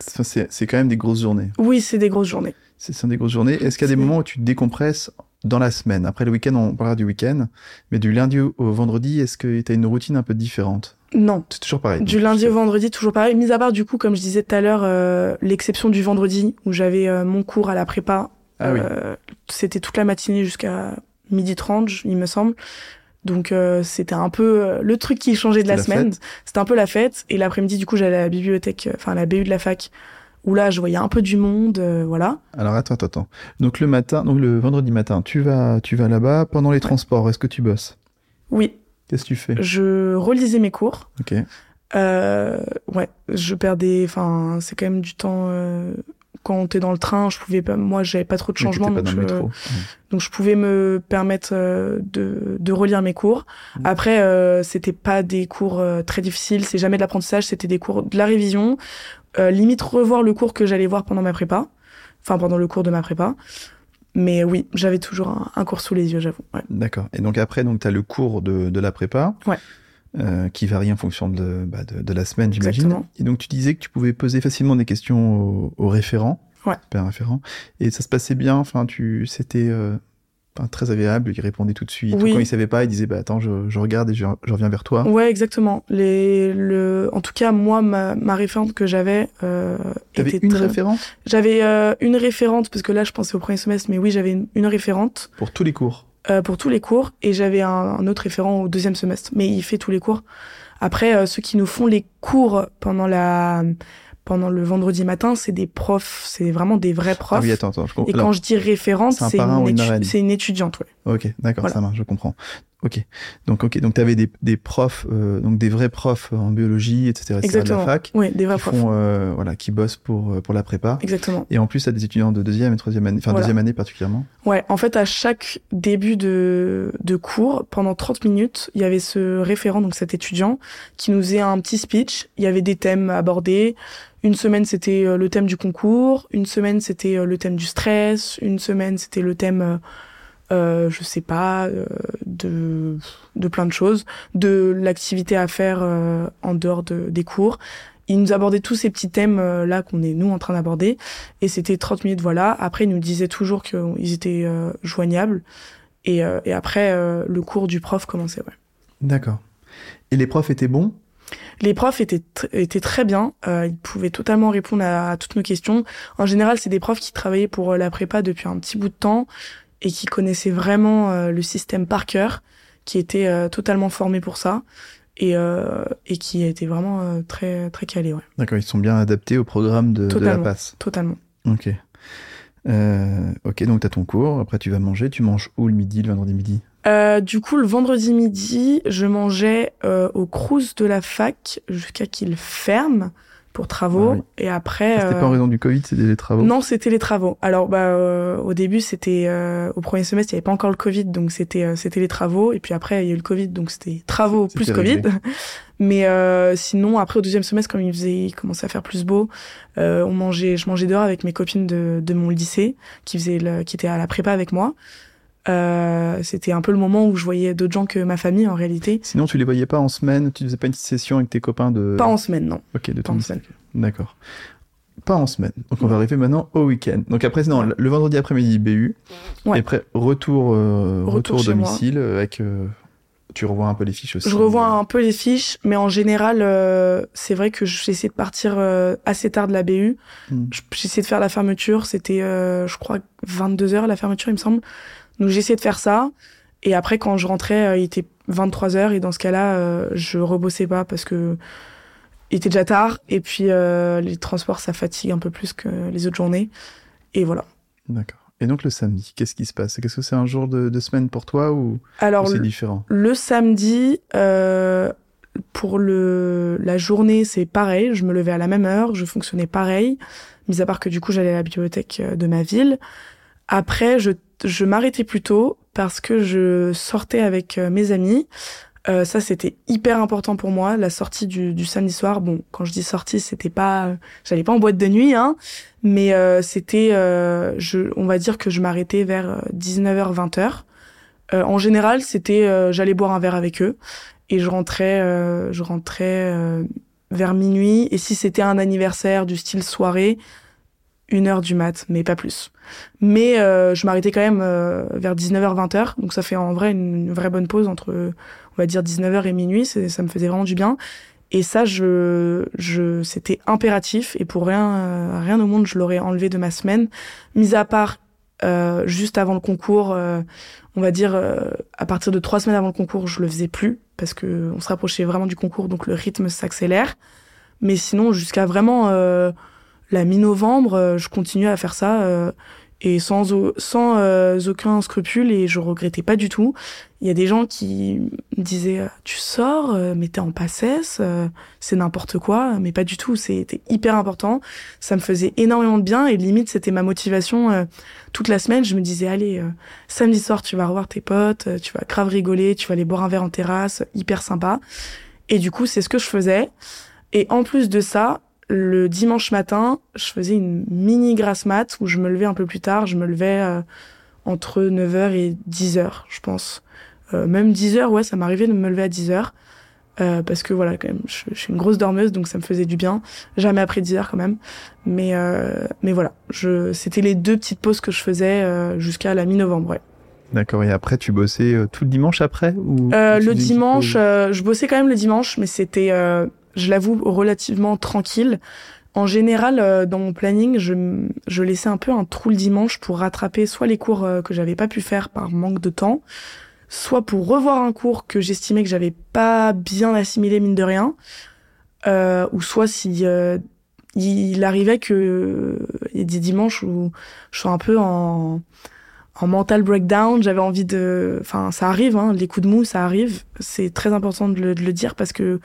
C'est quand même des grosses journées. Oui, c'est des grosses journées. C'est des grosses journées. Est-ce qu'il y a des moments où tu te décompresses dans la semaine Après le week-end, on parlera du week-end, mais du lundi au vendredi, est-ce que tu as une routine un peu différente? Non. C'est toujours pareil. Du lundi au vendredi, toujours pareil. Mis à part, du coup, comme je disais tout à l'heure, euh, l'exception du vendredi où j'avais euh, mon cours à la prépa. Ah euh, C'était toute la matinée jusqu'à midi 30, il me semble. Donc c'était un peu le truc qui changeait de la, semaine. C'était un peu la fête. Et l'après-midi, du coup, j'allais à la bibliothèque, enfin la BU de la fac, où là, je voyais un peu du monde, voilà. Alors attends, attends, attends. Donc le matin, donc le vendredi matin, tu vas, tu vas là-bas pendant les transports. Est-ce que tu bosses? Oui. Qu'est-ce que tu fais? Je relisais mes cours. Ok. Euh, ouais, je perdais. Enfin, c'est quand même du temps. Euh, quand t'es dans le train, je pouvais pas. Moi, j'avais pas trop de changements, donc, je, donc je pouvais me permettre euh, de, de relire mes cours. Mmh. Après, euh, c'était pas des cours euh, très difficiles. C'est jamais de l'apprentissage. C'était des cours de la révision. Limite revoir le cours que j'allais voir pendant ma prépa. Enfin, pendant le cours de ma prépa. Mais oui, j'avais toujours un, cours sous les yeux, j'avoue. D'accord. Et donc après, donc tu as le cours de, de la prépa. Ouais. Euh, qui varie en fonction de, bah, de, de, la semaine, j'imagine. Et donc tu disais que tu pouvais poser facilement des questions aux, référents, ouais. référent, et ça se passait bien? Enfin, tu, c'était, euh, très agréable, il répondait tout de suite. Quand il savait pas, il disait bah attends, je, je regarde et je, je, reviens vers toi. Ouais, exactement. Les, le, en tout cas, moi, ma, ma référente que j'avais. Euh, T'avais une référente? J'avais euh, une référente parce que là, je pensais au premier semestre, mais oui, j'avais une, une, référente. Pour tous les cours. Euh, pour tous les cours, et j'avais un, un, autre référent au deuxième semestre, mais il fait tous les cours. Après, euh, ceux qui nous font les cours pendant la pendant le vendredi matin, c'est des profs, c'est vraiment des vrais profs. Ah oui, attends, attends. Je Et quand je dis référente, c'est une, une, étudiante, ouais. Ok, d'accord, ça marche, je comprends. Ok. Donc, ok. Donc, tu avais des, des profs, euh, donc des vrais profs en biologie, etc., Exactement. de la fac. Oui, des vrais qui profs. Font, euh, voilà, qui bossent pour, euh, pour la prépa. Exactement. Et en plus, tu as des étudiants de deuxième et troisième année, enfin, deuxième année particulièrement. Ouais. En fait, à chaque début de, de cours, pendant 30 minutes, il y avait ce référent, donc cet étudiant, qui nous faisait un petit speech. Il y avait des thèmes abordés. Une semaine, c'était euh, le thème du concours. Une semaine, c'était euh, le thème du stress. Une semaine, c'était le thème euh, je sais pas, euh, de, de plein de choses, de l'activité à faire euh, en dehors de, des cours. Il nous abordait tous ces petits thèmes euh, là qu'on est nous en train d'aborder et c'était 30 minutes voilà. Après il nous disait toujours qu'ils étaient joignables et, et après le cours du prof commençait ouais. D'accord. Et les profs étaient bons? Les profs étaient, étaient très bien, euh, ils pouvaient totalement répondre à, toutes nos questions. En général, c'est des profs qui travaillaient pour la prépa depuis un petit bout de temps, et qui connaissait vraiment euh, le système par cœur, qui était euh, totalement formé pour ça et, euh, et qui était vraiment très très calé. Ouais. D'accord, ils sont bien adaptés au programme de, la passe. Totalement. Ok. ok, donc tu as ton cours, après tu vas manger. Tu manges où le midi, le vendredi midi? Du coup, le vendredi midi, je mangeais au Crous de la fac jusqu'à qu'il ferme pour travaux. Ah et après c'était pas en euh, raison du Covid c'était les travaux? Non c'était les travaux. Alors bah euh, au début c'était euh, au premier semestre il y avait pas encore le Covid donc c'était c'était les travaux. Et puis après il y a eu le Covid donc c'était travaux plus Covid. Mais sinon après au deuxième semestre comme il faisait il commençait à faire plus beau on mangeait je mangeais dehors avec mes copines de, de mon lycée qui faisait le, qui étaient à la prépa avec moi Euh, c'était un peu le moment où je voyais d'autres gens que ma famille en réalité. Sinon, tu les voyais pas en semaine Tu faisais pas une session avec tes copains de Pas en semaine, non. Ok, de Pas en semaine. D'accord. Pas en semaine. Donc on va arriver maintenant au week-end. Donc après, non, le vendredi après-midi BU. Ouais. Et après retour euh, Retour retour, chez moi. domicile avec. euh, tu revois un peu les fiches aussi. Je revois un peu les fiches, mais en général, euh, c'est vrai que j'essaie de partir euh, assez tard de la BU. Hmm. Je- J'essaie de faire la fermeture. C'était, je crois, 22 heures la fermeture, il me semble. Donc j'essaie de faire ça. Et après, quand je rentrais, euh, il était 23 heures. Et dans ce cas-là, euh, je rebossais pas parce que il était déjà tard. Et puis euh, les transports, ça fatigue un peu plus que les autres journées. Et voilà. D'accord. Et donc le samedi, qu'est-ce qui se passe? Qu'est-ce que c'est un jour de, de semaine pour toi ou, Alors c'est différent? Le samedi, euh, pour le, la journée, c'est pareil. Je me levais à la même heure, je fonctionnais pareil, mis à part que du coup, j'allais à la bibliothèque de ma ville. Après, je, je m'arrêtais plus tôt parce que je sortais avec euh, mes amis. Euh, ça, c'était hyper important pour moi, la sortie du, du samedi soir. Bon, quand je dis sortie, c'était pas, j'allais pas en boîte de nuit, hein, mais euh, c'était, euh, je, on va dire que je m'arrêtais vers 19h, 20h. Euh, en général, c'était j'allais boire un verre avec eux et je rentrais je rentrais vers minuit et si c'était un anniversaire du style soirée, une heure du mat, mais pas plus. Mais euh, je m'arrêtais quand même euh, vers 19h 20h, donc ça fait en vrai une, une vraie bonne pause entre on va dire 19h et minuit, ça me faisait vraiment du bien. Et ça, je, je, c'était impératif et pour rien, euh, rien au monde, je l'aurais enlevé de ma semaine. Mis à part euh, juste avant le concours, euh, on va dire à partir de trois semaines avant le concours, je le faisais plus parce que on se rapprochait vraiment du concours, donc le rythme s'accélère. Mais sinon, jusqu'à vraiment la mi-novembre, euh, je continuais à faire ça euh, et sans sans euh, aucun scrupule et je regrettais pas du tout. Il y a des gens qui me disaient euh, tu sors mais t'es en passesse, euh, c'est n'importe quoi, mais pas du tout, c'était hyper important. Ça me faisait énormément de bien et limite c'était ma motivation euh, toute la semaine. Je me disais allez samedi soir tu vas revoir tes potes, tu vas grave rigoler, tu vas aller boire un verre en terrasse, hyper sympa. Et du coup c'est ce que je faisais. Et en plus de ça, le dimanche matin, je faisais une mini grasse mat où je me levais un peu plus tard. Je me levais euh, entre 9h et 10h, je pense. Euh, même 10h, ouais, ça m'arrivait de me lever à 10h. Euh, parce que voilà, quand même, je, je suis une grosse dormeuse, donc ça me faisait du bien. Jamais après 10 heures quand même. Mais, euh, mais voilà, je, c'était les deux petites pauses que je faisais euh, jusqu'à la mi-novembre, ouais. D'accord. Et après, tu bossais tout le dimanche après ou Euh, le dimanche, euh, je bossais quand même le dimanche, mais c'était, euh, je l'avoue, relativement tranquille. En général, euh, dans mon planning, je, je laissais un peu un trou le dimanche pour rattraper soit les cours euh, que j'avais pas pu faire par manque de temps, soit pour revoir un cours que j'estimais que j'avais pas bien assimilé mine de rien, euh, ou soit si euh, il arrivait que il y a des dimanches où je suis un peu en en mental breakdown, j'avais envie de, enfin ça arrive, hein, les coups de mou ça arrive, c'est très important de le, de le dire parce que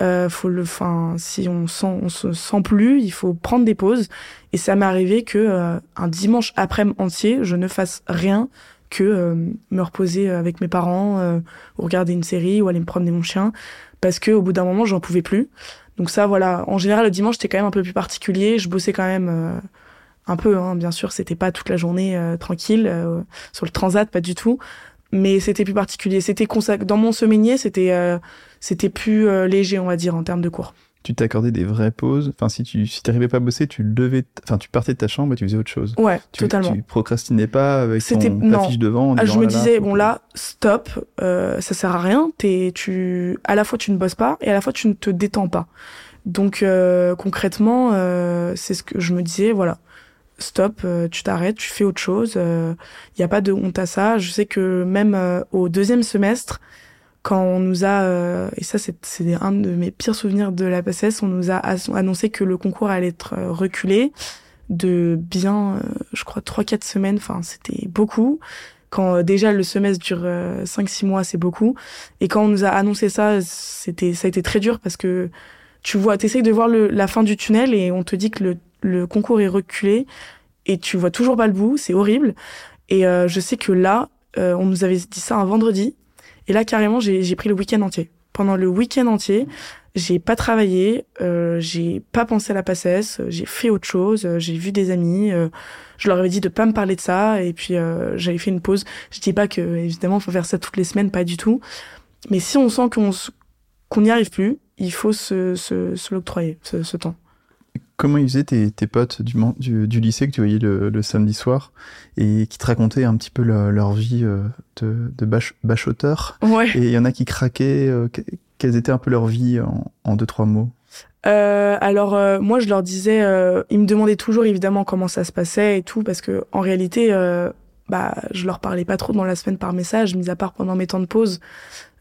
euh, faut le, enfin si on sent, on se sent plus, il faut prendre des pauses. Et ça m'est arrivé que euh, un dimanche après-midi entier, je ne fasse rien que euh, me reposer avec mes parents, euh, ou regarder une série ou aller me promener mon chien parce que au bout d'un moment j'en pouvais plus. Donc ça voilà, en général le dimanche c'était quand même un peu plus particulier, je bossais quand même euh, un peu, hein, bien sûr, c'était pas toute la journée euh, tranquille euh, sur le transat, pas du tout, mais c'était plus particulier. C'était dans mon semainier, c'était euh, c'était plus euh, léger, on va dire, en termes de cours. Tu t'accordais des vraies pauses. Enfin, si tu si t'arrivais pas à bosser, tu levais, enfin, tu partais de ta chambre et tu faisais autre chose. Ouais, Tu, totalement. Tu procrastinais pas avec ton, C'était- ta non. fiche devant. en Ah, je me là là, disais bon que- là, stop, euh, ça sert à rien. T'es tu à la fois tu ne bosses pas et à la fois tu ne te détends pas. Donc euh, concrètement, euh, c'est ce que je me disais. Voilà, stop, euh, tu t'arrêtes, tu fais autre chose. Il n'y a pas de honte à ça. Je sais que même euh, au deuxième semestre, quand on nous a euh, et ça c'est un de mes pires souvenirs de la PSS, on nous a annoncé que le concours allait être euh, reculé de bien, euh, je crois, 3-4 semaines. Enfin, c'était beaucoup. Quand euh, déjà le semestre dure 5-6 mois, c'est beaucoup. Et quand on nous a annoncé ça, c'était, ça a été très dur parce que tu vois, t'essayes de voir le, la fin du tunnel et on te dit que le, le concours est reculé et tu vois toujours pas le bout. C'est horrible. Et euh, je sais que là, euh, on nous avait dit ça un vendredi. Et là, carrément, j'ai, pris le week-end entier. Pendant le week-end entier, j'ai pas travaillé, euh, j'ai pas pensé à la passesse, j'ai fait autre chose, euh, j'ai vu des amis, euh, je leur avais dit de pas me parler de ça et puis j'avais fait une pause. Je dis pas que évidemment faut faire ça toutes les semaines, pas du tout. Mais si on sent qu'on qu'on n'y arrive plus, il faut se, se, se l'octroyer ce, ce temps. Comment ils faisaient tes, tes potes du, du, du, lycée que tu voyais le, le, samedi soir et qui te racontaient un petit peu leur, vie euh, de, de bach, bachoteur ouais. Et il y en a qui craquaient. Euh, quelles étaient un peu leur vie en, en deux, trois mots? Euh, alors euh, moi je leur disais, euh, ils me demandaient toujours évidemment comment ça se passait et tout parce que en réalité bah je leur parlais pas trop dans la semaine par message, mis à part pendant mes temps de pause.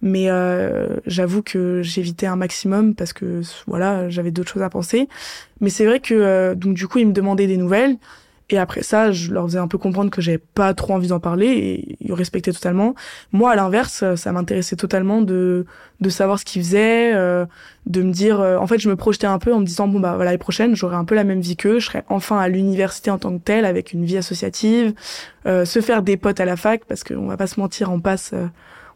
Mais euh, j'avoue que j'évitais un maximum parce que voilà, j'avais d'autres choses à penser. Mais c'est vrai que euh, donc du coup, ils me demandaient des nouvelles. Et après ça, je leur faisais un peu comprendre que j'avais pas trop envie d'en parler et ils respectaient totalement. Moi, à l'inverse, ça m'intéressait totalement de de savoir ce qu'ils faisaient, euh, de me dire. Euh, en fait, je me projetais un peu en me disant bon bah voilà, l'année prochaine, j'aurai un peu la même vie qu'eux. Je serai enfin à l'université en tant que telle, avec une vie associative, euh, se faire des potes à la fac parce qu'on va pas se mentir, on passe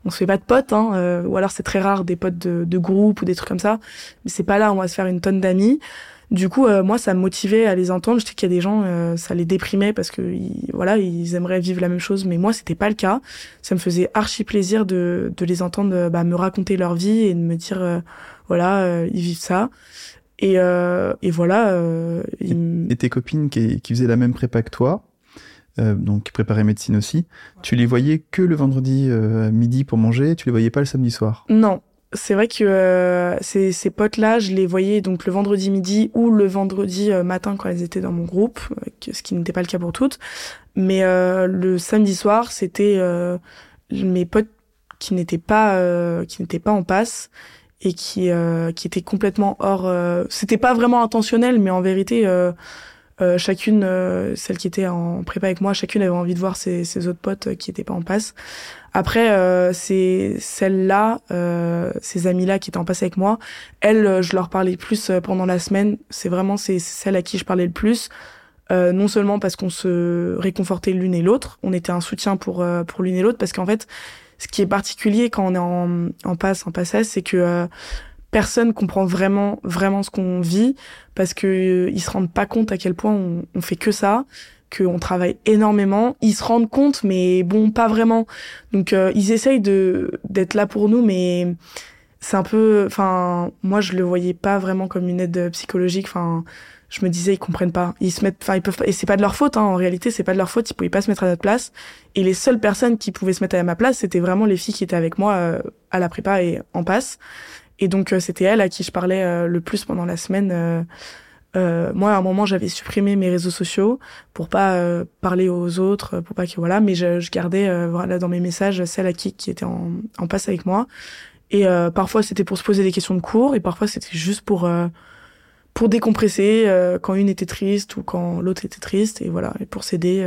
on se fait pas de potes, hein, euh, ou alors c'est très rare des potes de, de, groupe ou des trucs comme ça. Mais c'est pas là, on va se faire une tonne d'amis. Du coup, euh, moi, ça me motivait à les entendre. Je sais qu'il y a des gens, euh, ça les déprimait parce que ils, voilà, ils aimeraient vivre la même chose, mais moi, c'était pas le cas. Ça me faisait archi plaisir de, de les entendre bah, me raconter leur vie et de me dire, voilà, ils vivent ça. Et, et voilà. Et, et, tes copines qui, qui faisaient la même prépa que toi, euh, donc qui préparaient médecine aussi, tu les voyais que le vendredi euh, midi pour manger, tu les voyais pas le samedi soir? Non. C'est vrai que euh, ces, ces potes-là, je les voyais donc le vendredi midi ou le vendredi euh, matin quand elles étaient dans mon groupe, ce qui n'était pas le cas pour toutes. Mais le samedi soir, c'était mes potes qui n'étaient pas qui n'étaient pas en passe et qui qui étaient complètement hors. c'était pas vraiment intentionnel, mais en vérité euh, chacune, euh, celle qui était en prépa avec moi, chacune avait envie de voir ses, ses autres potes euh, qui étaient pas en passe. Après, euh, c'est celles-là, euh, ces amies-là qui étaient en passe avec moi, elles, je leur parlais plus pendant la semaine. C'est vraiment c'est celles à qui je parlais le plus. non seulement parce qu'on se réconfortait l'une et l'autre, on était un soutien pour pour l'une et l'autre, parce qu'en fait, ce qui est particulier quand on est en, en passe, en passage, c'est que personne comprend vraiment vraiment ce qu'on vit parce que euh, ils se rendent pas compte à quel point on, on fait que ça qu'on travaille énormément. Ils se rendent compte mais bon pas vraiment. Donc euh, ils essayent de d'être là pour nous mais c'est un peu enfin moi je le voyais pas vraiment comme une aide psychologique. Enfin je me disais ils comprennent pas. Ils se mettent enfin ils peuvent pas, et c'est pas de leur faute hein, en réalité c'est pas de leur faute. Ils pouvaient pas se mettre à notre place. Et les seules personnes qui pouvaient se mettre à ma place c'était vraiment les filles qui étaient avec moi euh, à la prépa et en passe et donc euh, c'était elle à qui je parlais euh, le plus pendant la semaine. Euh, euh, moi, à un moment, j'avais supprimé mes réseaux sociaux pour pas euh, parler aux autres, pour pas que voilà, mais je, je gardais euh, voilà dans mes messages celle à qui qui était en, en passe avec moi. Et parfois, c'était pour se poser des questions de cours, et parfois, c'était juste pour pour décompresser quand une était triste ou quand l'autre était triste, et voilà, et pour s'aider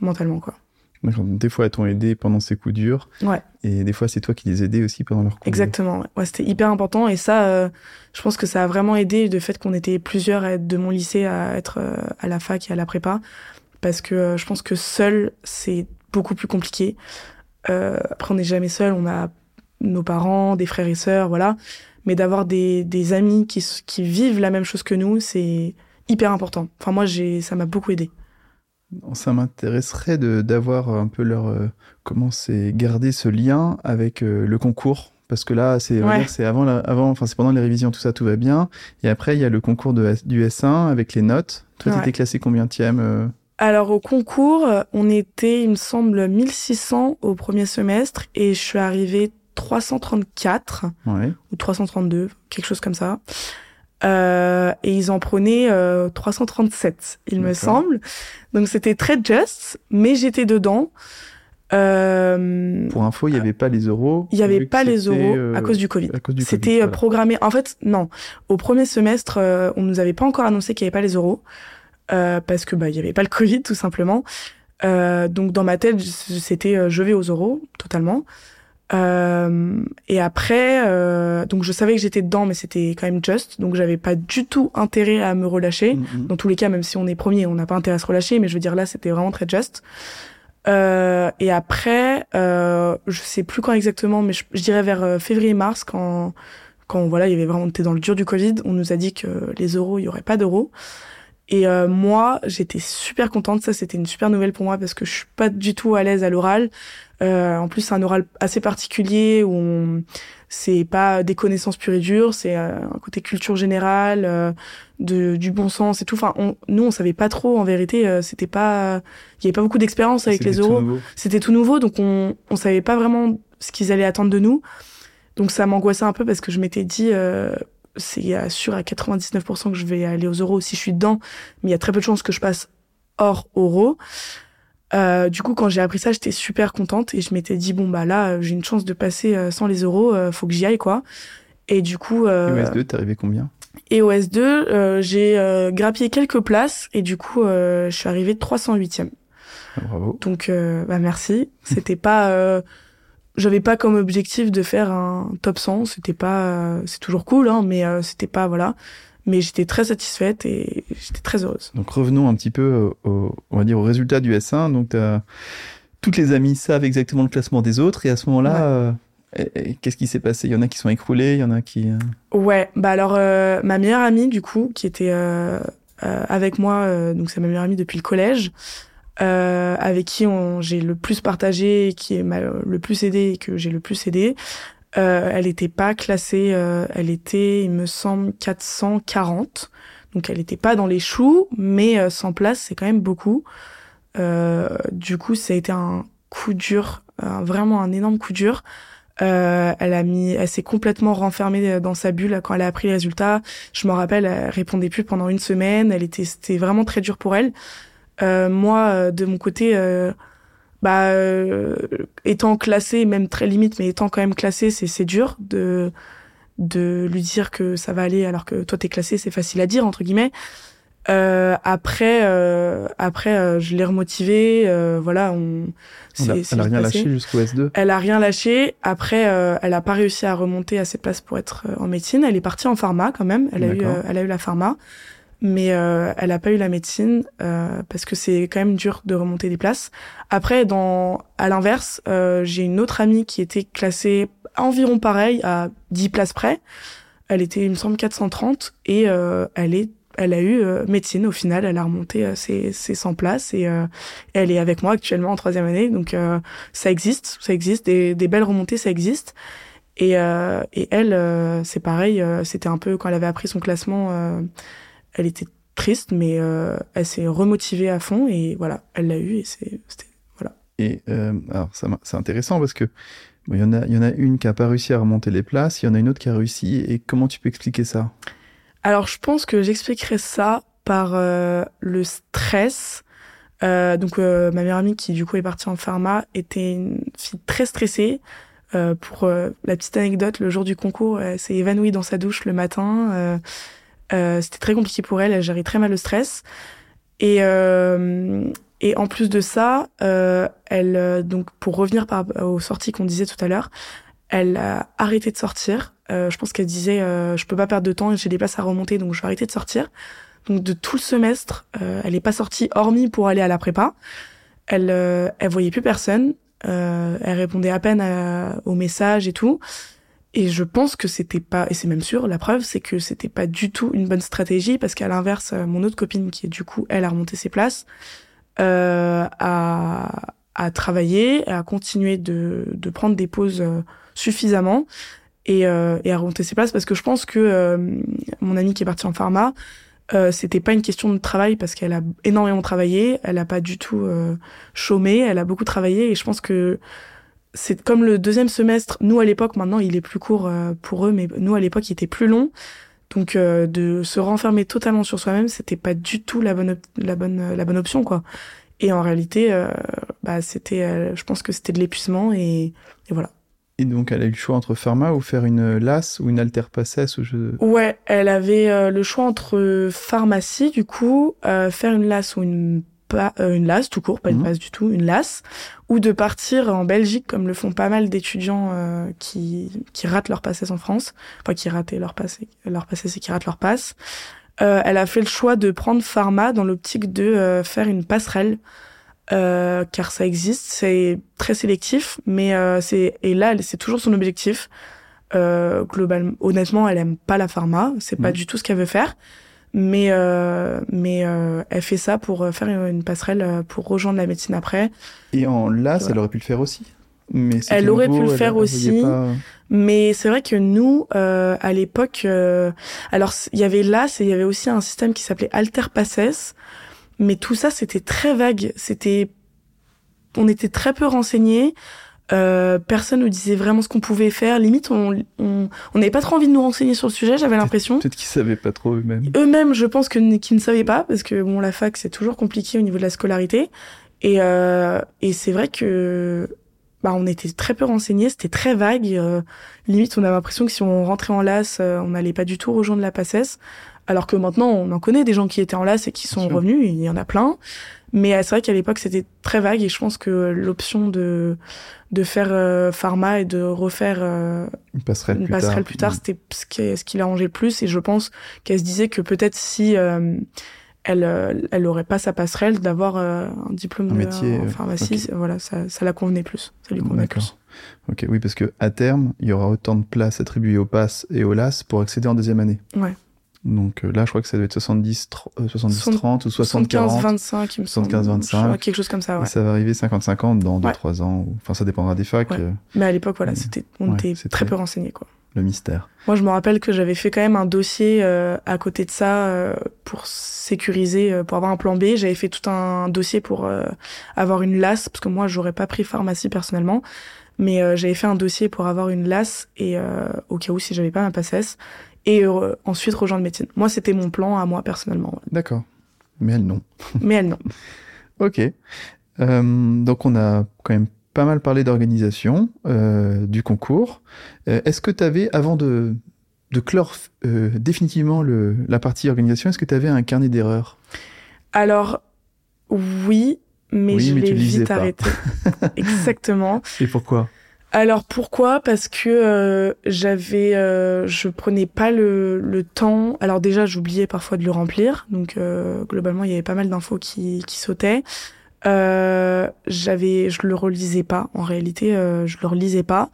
mentalement quoi. Des fois, elles t'ont aidé pendant ces coups durs. Ouais. Et des fois, c'est toi qui les aidais aussi pendant leurs coups Exactement. Ouais, ouais c'était hyper important. Et ça, euh, je pense que ça a vraiment aidé le fait qu'on était plusieurs à être de mon lycée à être euh, à la fac et à la prépa. Parce que euh, je pense que seul, c'est beaucoup plus compliqué. après, on n'est jamais seul. On a nos parents, des frères et sœurs, voilà. Mais d'avoir des, des amis qui, qui vivent la même chose que nous, c'est hyper important. Enfin, moi, j'ai, ça m'a beaucoup aidé. Ça m'intéresserait d'avoir un peu leur euh, comment c'est garder ce lien avec euh, le concours parce que là c'est ouais. c'est avant la, avant enfin c'est pendant les révisions tout ça tout va bien et après il y a le concours de, du S1 avec les notes. Toi ouais. t'étais classé combien euh... Alors au concours on était il me semble 1600 au premier semestre et je suis arrivée 334 ouais. ou 332 quelque chose comme ça. Euh, et ils en prenaient euh, 337, il me semble. Donc c'était très just, mais j'étais dedans. Euh, Pour info, il n'y avait pas les euros. Il n'y avait pas les euros euh, à cause du Covid. C'était voilà. programmé. En fait, non. Au premier semestre, euh, on nous avait pas encore annoncé qu'il n'y avait pas les euros euh, parce que bah il y avait pas le Covid tout simplement. donc dans ma tête, c'était je vais aux euros totalement. Euh, et après, euh, donc je savais que j'étais dedans, mais c'était quand même just, donc j'avais pas du tout intérêt à me relâcher. Mm, Mm-hmm. Dans tous les cas, même si on est premier, on n'a pas intérêt à se relâcher, mais je veux dire là, c'était vraiment très just. Euh, et après, euh, je sais plus quand exactement, mais je, je dirais vers euh, février-mars, quand quand voilà, il y avait vraiment, on était dans le dur du Covid, on nous a dit que les euros, il y aurait pas d'euros. Et euh, moi, j'étais super contente. Ça, c'était une super nouvelle pour moi parce que je suis pas du tout à l'aise à l'oral. Euh, en plus, c'est un oral assez particulier où c'est pas des connaissances pures et dures, c'est euh, un côté culture générale, euh, de, du bon sens et tout. Enfin, on, nous, on savait pas trop. En vérité, euh, c'était pas, il y avait pas beaucoup d'expérience avec les oraux. C'était tout nouveau, donc on, on savait pas vraiment ce qu'ils allaient attendre de nous. Donc ça m'angoissait un peu parce que je m'étais dit, c'est sûr à 99% que je vais aller aux euros si je suis dedans, mais il y a très peu de chances que je passe hors euros. Euh, du coup, quand j'ai appris ça, j'étais super contente et je m'étais dit bon bah là, j'ai une chance de passer euh, sans les euros, euh, faut que j'y aille quoi. Et du coup. Euh, EOS2, t'es arrivé combien? Et OS2, euh, j'ai euh, grappillé quelques places et du coup, je suis arrivée 308e. Ah, bravo. Donc bah merci. C'était pas j'avais pas comme objectif de faire un top 100, c'était pas c'est toujours cool hein, mais c'était pas voilà mais j'étais très satisfaite et j'étais très heureuse. Donc revenons un petit peu au, on va dire au résultat du S1. Donc toutes les amies savent exactement le classement des autres et à ce moment-là, euh, qu'est-ce qui s'est passé? Il y en a qui sont écroulés, il y en a qui. Euh, ouais, bah alors euh, ma meilleure amie du coup qui était avec moi, donc c'est ma meilleure amie depuis le collège. Avec qui j'ai le plus partagé, qui m'a le plus aidé et que j'ai le plus aidé. Euh, elle n'était pas classée, euh, elle était, il me semble, 440. Donc elle n'était pas dans les choux, mais euh, 100 places, c'est quand même beaucoup. Euh, du coup, ça a été un coup dur, vraiment un énorme coup dur. elle a mis, elle s'est complètement renfermée dans sa bulle quand elle a appris les résultats. Je me rappelle, elle répondait plus pendant une semaine. Elle était, c'était vraiment très dur pour elle. Moi, de mon côté, bah euh, étant classé même très limite mais étant quand même classé c'est c'est dur de de lui dire que ça va aller alors que toi t'es classé c'est facile à dire entre guillemets. Euh, après euh, après euh, je l'ai remotivé euh, voilà on, elle a rien lâché jusqu'au S2 elle a rien lâché. Après elle a pas réussi à remonter à ses places pour être en médecine. Elle est partie en pharma quand même. Elle a eu elle a eu la pharma mais euh, elle a pas eu la médecine euh, parce que c'est quand même dur de remonter des places. Après, dans à l'inverse, euh, j'ai une autre amie qui était classée environ pareil à 10 places près. Elle était, il me semble, 430 et euh, elle est elle a eu euh, médecine au final, elle a remonté euh, ses, ses 100 places et elle est avec moi actuellement en troisième année. Donc ça existe, ça existe, des, des belles remontées, ça existe. Et, et elle, c'est pareil, c'était un peu quand elle avait appris son classement elle était triste, mais euh, elle s'est remotivée à fond et voilà, elle l'a eu et c'est voilà. Et euh, alors c'est intéressant parce que il y en a il y en a une qui a pas réussi à remonter les places, il y en a une autre qui a réussi. Et comment tu peux expliquer ça? Alors je pense que j'expliquerai ça par euh, le stress. Euh, donc ma meilleure amie qui du coup est partie en pharma était une fille très stressée. pour la petite anecdote, le jour du concours, elle s'est évanouie dans sa douche le matin. Euh, c'était très compliqué pour elle, elle gérait très mal le stress. Et, euh, et en plus de ça, euh, elle euh, donc pour revenir par, aux sorties qu'on disait tout à l'heure, elle a arrêté de sortir. Euh, je pense qu'elle disait je peux pas perdre de temps, j'ai des places à remonter, donc je vais arrêter de sortir. Donc de tout le semestre, elle est pas sortie hormis pour aller à la prépa. Elle elle voyait plus personne. elle répondait à peine aux messages et tout. Et je pense que c'était pas, et c'est même sûr, la preuve, c'est que c'était pas du tout une bonne stratégie parce qu'à l'inverse, euh, mon autre copine qui est du coup, elle a remonté ses places, euh, a, a travaillé, a continué de, de prendre des pauses euh, suffisamment et, euh, et a remonté ses places parce que je pense que euh, mon amie qui est partie en pharma, euh, c'était pas une question de travail parce qu'elle a énormément travaillé, elle a pas du tout chômé, elle a beaucoup travaillé et je pense que c'est comme le deuxième semestre. Nous à l'époque, maintenant il est plus court euh, pour eux, mais nous à l'époque il était plus long. Donc euh, de se renfermer totalement sur soi-même, c'était pas du tout la bonne la bonne la bonne option quoi. Et en réalité, euh, bah c'était, je pense que c'était de l'épuisement et, et, voilà. Et donc elle a eu le choix entre pharma ou faire une LAS ou une alter passes ou je... Ouais, elle avait le choix entre pharmacie du coup, faire une LAS ou une pas euh, une LAS tout court, pas une mmh. du tout, une LAS, ou de partir en Belgique comme le font pas mal d'étudiants euh, qui qui ratent leur passé en France, enfin qui rataient leur passé, leur passé c'est qui ratent leur passe. Euh, elle a fait le choix de prendre pharma dans l'optique de euh, faire une passerelle. car ça existe, c'est très sélectif, mais c'est et là c'est toujours son objectif. globalement, honnêtement, elle aime pas la pharma, c'est pas mmh. du tout ce qu'elle veut faire. Mais euh, mais euh, elle fait ça pour faire une passerelle euh, pour rejoindre la médecine après. Et en LAS, elle aurait pu le faire aussi. Mais elle aurait pu le faire aussi, mais c'est vrai que nous, euh, à l'époque, euh, alors il y avait LAS et il y avait aussi un système qui s'appelait Alter Passes, mais tout ça c'était très vague, c'était, on était très peu renseignés. Euh, personne nous disait vraiment ce qu'on pouvait faire. Limite, on on n'avait pas trop envie de nous renseigner sur le sujet. J'avais l'impression. Peut-être qu'ils savaient pas trop eux-mêmes. Eux-mêmes, je pense que qu'ils ne savaient pas parce que bon, la fac c'est toujours compliqué au niveau de la scolarité. Et euh, et c'est vrai que bah on était très peu renseignés. C'était très vague. Euh, limite, on avait l'impression que si on rentrait en LAS, euh, on n'allait pas du tout rejoindre la PACES. Alors que maintenant, on en connaît des gens qui étaient en LAS et qui sont revenus. Il y en a plein. Mais euh, c'est vrai qu'à l'époque, c'était très vague et je pense que l'option de de faire euh, pharma et de refaire euh, une passerelle une plus passerelle tard. plus tard, c'était ce qui ce qui l'arrangeait le plus. Et je pense qu'elle se disait que peut-être si elle elle aurait pas sa passerelle d'avoir un diplôme un métier, en pharmacie, okay. voilà, ça ça la convenait plus, ça lui convenait plus. Ok, oui, parce que à terme, il y aura autant de places attribuées au PASS et au LAS pour accéder en deuxième année. Ouais. Donc euh, là, je crois que ça doit être 70, 70 30 ou 60 40. 25, il me 75 25. quelque chose comme ça, ouais. Et ça va arriver 50 50 dans 2 ouais. 3 ans. Ou... Enfin, ça dépendra des facs. Ouais. Euh... Mais à l'époque, voilà, c'était on était très, très peu renseignés, quoi. Le mystère. Moi, je me rappelle que j'avais fait quand même un dossier euh, à côté de ça euh, pour sécuriser, euh, pour avoir un plan B. J'avais fait tout un dossier pour euh, avoir une LAS, parce que moi, j'aurais pas pris pharmacie personnellement. Mais euh, j'avais fait un dossier pour avoir une LAS et euh, au cas où si j'avais pas ma PACES et euh, ensuite rejoindre médecine. Moi, c'était mon plan à moi personnellement. Ouais. D'accord. Mais elle non. Mais elle non. ok. Euh, donc on a quand même pas mal parlé d'organisation euh, du concours. Euh, est-ce que tu avais, avant de, de clore euh, définitivement le, la partie organisation, est-ce que tu avais un carnet d'erreurs? Alors, oui, mais oui, je l'ai vite pas. arrêté. Exactement. Et pourquoi? Alors pourquoi? Parce que euh, j'avais, euh, je prenais pas le, le temps. Alors déjà, j'oubliais parfois de le remplir, donc euh, globalement, il y avait pas mal d'infos qui, qui sautaient. Euh, j'avais, je le relisais pas. En réalité, euh, je le relisais pas,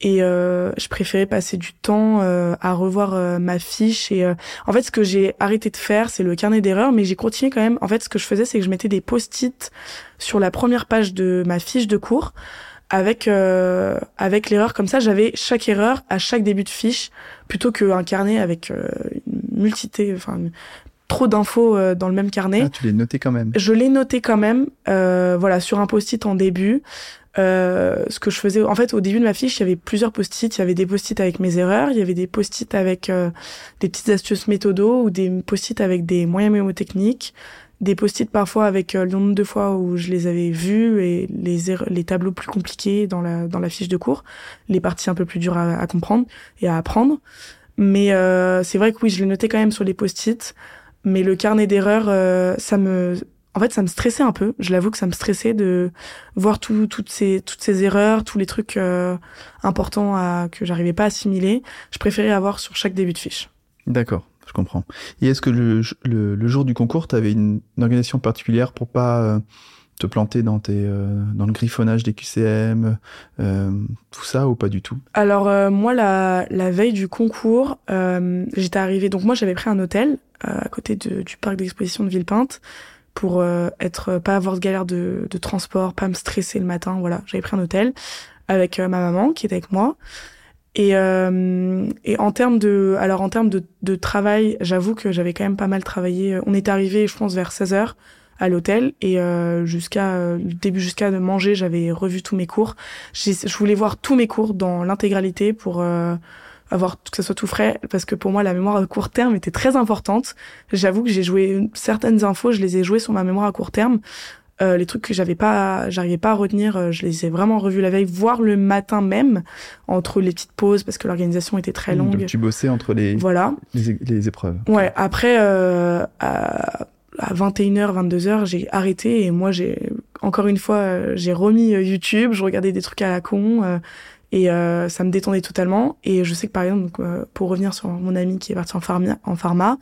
et euh, je préférais passer du temps à revoir ma fiche. Et en fait, ce que j'ai arrêté de faire, c'est le carnet d'erreurs, mais j'ai continué quand même. En fait, ce que je faisais, c'est que je mettais des post-it sur la première page de ma fiche de cours avec euh, avec l'erreur comme ça j'avais chaque erreur à chaque début de fiche plutôt qu'un carnet avec euh, une multité enfin trop d'infos euh, dans le même carnet. Ah, tu l'as noté quand même. Je l'ai noté quand même euh, voilà sur un post-it en début. Euh, ce que je faisais en fait au début de ma fiche il y avait plusieurs post-it. Il y avait des post-it avec mes erreurs il y avait des post-it avec euh, des petites astuces méthodo ou des post-it avec des moyens mémotechniques des post-it parfois avec euh, le nombre de fois où je les avais vus et les les tableaux plus compliqués dans la dans la fiche de cours, les parties un peu plus dures à, à comprendre et à apprendre. Mais euh, c'est vrai que oui, je les notais quand même sur les post-it, mais le carnet d'erreurs euh, ça me en fait, ça me stressait un peu. Je l'avoue que ça me stressait de voir tout, toutes ces toutes ces erreurs, tous les trucs euh, importants à, que j'arrivais pas à assimiler. Je préférais avoir sur chaque début de fiche. D'accord comprends. Et est-ce que le, le, le, jour du concours, tu avais une, une, organisation particulière pour pas euh, te planter dans, tes, euh, dans le griffonnage des QCM, euh, tout ça ou pas du tout? Alors euh, moi, la, la veille du concours, euh, j'étais arrivée, donc moi j'avais pris un hôtel euh, à côté de, du parc d'exposition de Villepinte pour être pas avoir de galère de, de transport, pas me stresser le matin. Voilà, j'avais pris un hôtel avec ma maman qui était avec moi. Et, euh, et en termes de, alors en termes de, de travail, j'avoue que j'avais quand même pas mal travaillé. On est arrivé, je pense, vers 16 heures à l'hôtel et euh, jusqu'à euh, début jusqu'à de manger, j'avais revu tous mes cours. Je voulais voir tous mes cours dans l'intégralité pour euh, avoir que ça soit tout frais parce que pour moi la mémoire à court terme était très importante. J'avoue que j'ai joué certaines infos, je les ai jouées sur ma mémoire à court terme. Euh, les trucs que j'avais pas, j'arrivais pas à retenir, euh, je les ai vraiment revus la veille, voire le matin même, entre les petites pauses parce que l'organisation était très longue. Donc tu bossais entre les voilà les, les épreuves. Ouais. Après euh, à, à 21h, 22h, j'ai arrêté et moi j'ai encore une fois j'ai remis YouTube, je regardais des trucs à la con. Euh, et euh, ça me détendait totalement. Et je sais que par exemple, donc, euh, pour revenir sur mon amie qui est partie en pharma, en pharma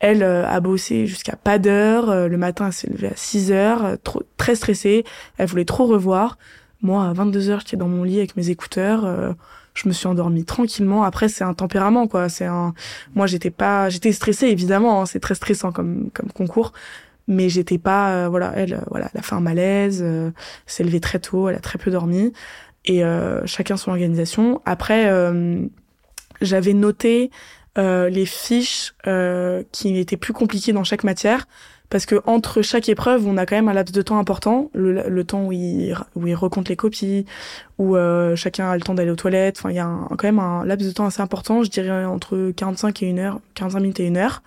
elle euh, a bossé jusqu'à pas d'heure. Euh, le matin, elle s'est levée à 6 heures, euh, trop, très stressée. Elle voulait trop revoir. Moi, à 22 heures, j'étais dans mon lit avec mes écouteurs. je me suis endormie tranquillement. Après, c'est un tempérament, quoi. C'est un, moi, j'étais pas, j'étais stressée, évidemment. Hein. c'est très stressant comme, comme concours. Mais j'étais pas, euh, voilà, elle, voilà, elle a fait un malaise, euh, s'est levée très tôt, elle a très peu dormi. Et chacun son organisation. Après, j'avais noté les fiches qui étaient plus compliquées dans chaque matière parce que entre chaque épreuve, on a quand même un laps de temps important, le, temps où il, où il recompte les copies, où euh, chacun a le temps d'aller aux toilettes. Enfin, il y a quand même un laps de temps assez important, je dirais entre 45 et une heure, 45 minutes et une heure.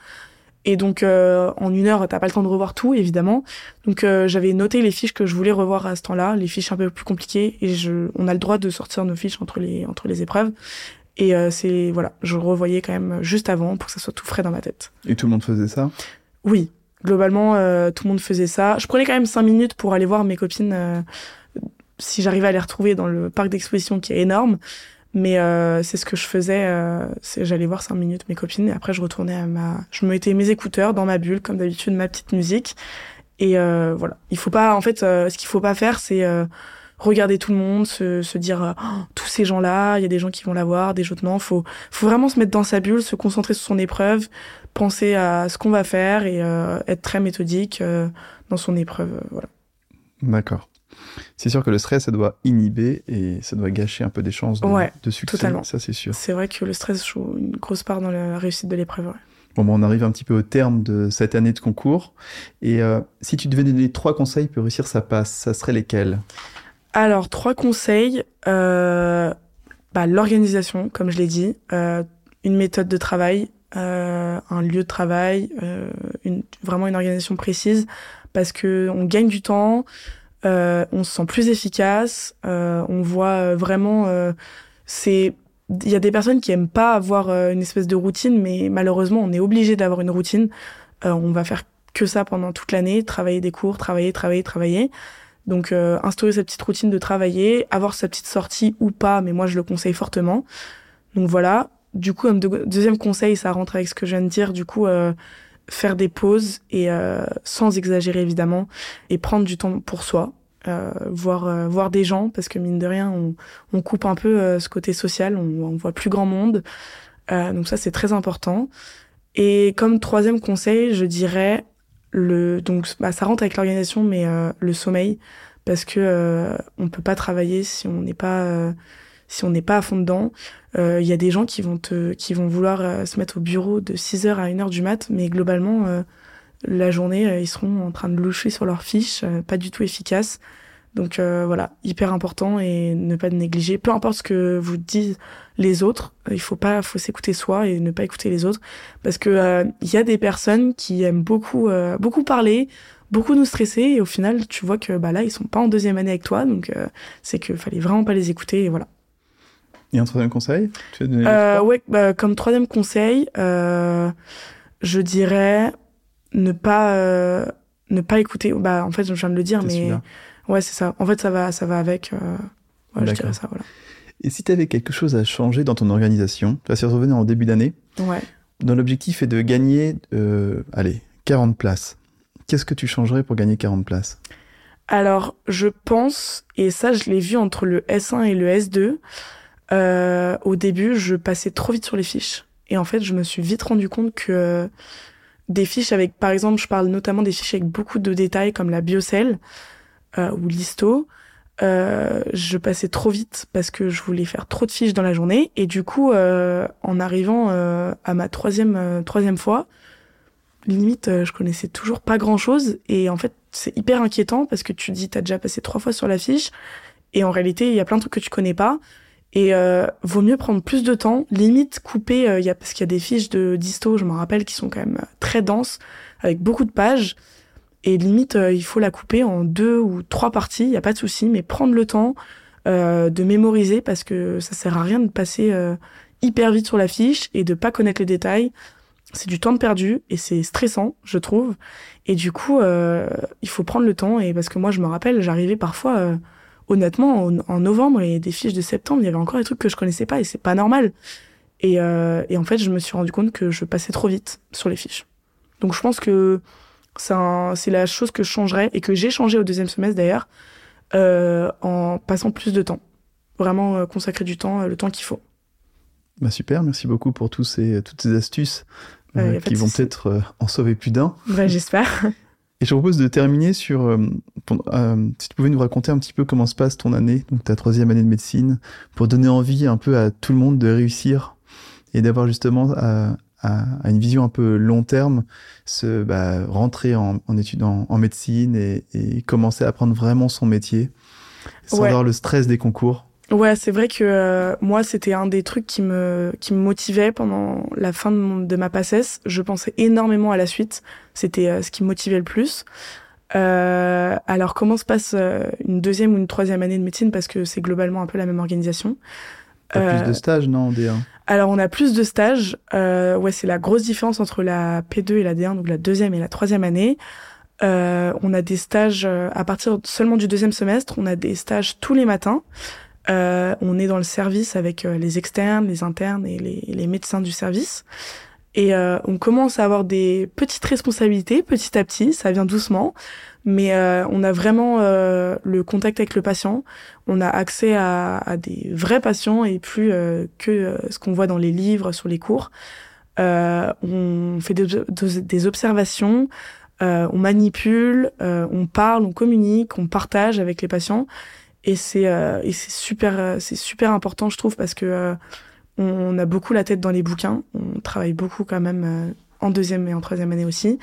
Et donc euh, en une heure, t'as pas le temps de revoir tout, évidemment. Donc euh, j'avais noté les fiches que je voulais revoir à ce temps-là, les fiches un peu plus compliquées. Et je, on a le droit de sortir nos fiches entre les entre les épreuves. Et c'est voilà, je revoyais quand même juste avant pour que ça soit tout frais dans ma tête. Et tout le monde faisait ça? Oui, globalement, euh, tout le monde faisait ça. Je prenais quand même cinq minutes pour aller voir mes copines euh, si j'arrivais à les retrouver dans le parc d'exposition qui est énorme. Mais euh, c'est ce que je faisais. j'allais voir cinq minutes mes copines et après je retournais à ma. Je me mettais mes écouteurs dans ma bulle comme d'habitude, ma petite musique. Et voilà. Il faut pas. En fait, ce qu'il faut pas faire, c'est regarder tout le monde, se, se dire oh, tous ces gens-là, il y a des gens qui vont l'avoir, des autres non. Faut, faut vraiment se mettre dans sa bulle, se concentrer sur son épreuve, penser à ce qu'on va faire et euh, être très méthodique euh, dans son épreuve. Euh, voilà. D'accord. C'est sûr que le stress, ça doit inhiber et ça doit gâcher un peu des chances de, de succès. Totalement. Ça, c'est sûr. C'est vrai que le stress joue une grosse part dans la réussite de l'épreuve. Bon, ben, on arrive un petit peu au terme de cette année de concours. Et si tu devais donner trois conseils pour réussir sa passe, ça serait lesquels? Alors, trois conseils. Bah, L'organisation, comme je l'ai dit. une méthode de travail euh, un lieu de travail, euh, une, vraiment une organisation précise, parce que on gagne du temps, euh, on se sent plus efficace, euh, on voit vraiment, euh, c'est, il y a des personnes qui aiment pas avoir une espèce de routine, mais malheureusement on est obligé d'avoir une routine. on va faire que ça pendant toute l'année, travailler des cours, travailler, travailler, travailler. Donc instaurer cette petite routine de travailler, avoir sa petite sortie ou pas, mais moi je le conseille fortement. Donc voilà, du coup, un deuxième conseil, ça rentre avec ce que je viens de dire, du coup, euh, faire des pauses et euh, sans exagérer évidemment, et prendre du temps pour soi, euh, voir voir des gens, parce que mine de rien, on, on coupe un peu ce côté social, on, on, voit plus grand monde, donc ça c'est très important. Et comme troisième conseil, je dirais le donc bah, ça rentre avec l'organisation, mais le sommeil, parce que on peut pas travailler si on n'est pas si on n'est pas à fond dedans. Il euh, y a des gens qui vont te, qui vont vouloir euh, se mettre au bureau de 6h à 1h du mat, mais globalement, euh, la journée, ils seront en train de loucher sur leurs fiches, pas du tout efficaces. Donc voilà, hyper important et ne pas négliger. Peu importe ce que vous disent les autres, il faut pas, faut s'écouter soi et ne pas écouter les autres, parce que il y a des personnes qui aiment beaucoup, beaucoup parler, beaucoup nous stresser et au final, tu vois que bah là, ils sont pas en deuxième année avec toi, donc c'est que fallait vraiment pas les écouter et voilà. Et un troisième conseil tu euh, Ouais, bah, comme troisième conseil, euh, je dirais ne pas euh, ne pas écouter. Bah, en fait, je viens de le dire, mais ouais, c'est ça. En fait, ça va, ça va avec. Euh, ouais, je dirais ça, voilà. Et si tu avais quelque chose à changer dans ton organisation, tu vas se revenir en début d'année, ouais. dont l'objectif est de gagner, euh, allez, 40 places. Qu'est-ce que tu changerais pour gagner 40 places? Alors, je pense, et ça, je l'ai vu entre le S1 et le S2, euh, au début, je passais trop vite sur les fiches. Et en fait, je me suis vite rendu compte que des fiches avec, par exemple, je parle notamment des fiches avec beaucoup de détails comme la biocell euh, ou l'histo, euh, je passais trop vite parce que je voulais faire trop de fiches dans la journée. Et du coup, euh, en arrivant à ma troisième troisième fois, limite, je connaissais toujours pas grand chose. Et en fait, c'est hyper inquiétant parce que tu dis, t'as déjà passé trois fois sur la fiche. Et en réalité, il y a plein de trucs que tu connais pas. Et vaut mieux prendre plus de temps, limite couper, y a, parce qu'il y a des fiches de disto, je me rappelle, qui sont quand même très denses, avec beaucoup de pages. Et limite, euh, il faut la couper en deux ou trois parties, il y a pas de souci, mais prendre le temps euh, de mémoriser parce que ça sert à rien de passer hyper vite sur la fiche et de pas connaître les détails. C'est du temps perdu et c'est stressant, je trouve. Et du coup, il faut prendre le temps et parce que moi, je me rappelle, j'arrivais parfois honnêtement, en, novembre et des fiches de septembre, il y avait encore des trucs que je connaissais pas et c'est pas normal. Euh, et, en fait, je me suis rendu compte que je passais trop vite sur les fiches. Donc je pense que c'est la chose que je changerais et que j'ai changé au deuxième semestre d'ailleurs, euh, en passant plus de temps. vraiment consacrer du temps, le temps qu'il faut. Bah super, merci beaucoup pour tous ces, toutes ces astuces qui vont peut-être en sauver plus d'un. Ouais, j'espère. Et je propose de terminer sur, euh, euh, si tu pouvais nous raconter un petit peu comment se passe ton année, donc ta troisième année de médecine, pour donner envie un peu à tout le monde de réussir et d'avoir justement à, à, une vision un peu long terme, se bah, rentrer en, en études en, en médecine et, et, commencer à apprendre vraiment son métier sans avoir le stress des concours. Ouais, c'est vrai que euh, moi, c'était un des trucs qui me, qui me motivait pendant la fin de, de ma passesse. Je pensais énormément à la suite. C'était euh, ce qui me motivait le plus. Euh, alors, comment se passe euh, une deuxième ou une troisième année de médecine? Parce que c'est globalement un peu la même organisation. T'as plus de stages, non, en D1 Alors, on a plus de stages. ouais, c'est la grosse différence entre la P2 et la D1, donc la deuxième et la troisième année. on a des stages à partir seulement du deuxième semestre. On a des stages tous les matins. Euh, on est dans le service avec euh, les externes, les internes et les, les médecins du service. Et euh, on commence à avoir des petites responsabilités petit à petit, ça vient doucement, mais euh, on a vraiment le contact avec le patient, on a accès à, à des vrais patients et plus que ce qu'on voit dans les livres, sur les cours. on fait des, des observations, on manipule, on parle, on communique, on partage avec les patients. Et c'est euh, super euh, c'est super important je trouve parce que euh, on a beaucoup la tête dans les bouquins. On travaille beaucoup quand même en deuxième et en troisième année aussi.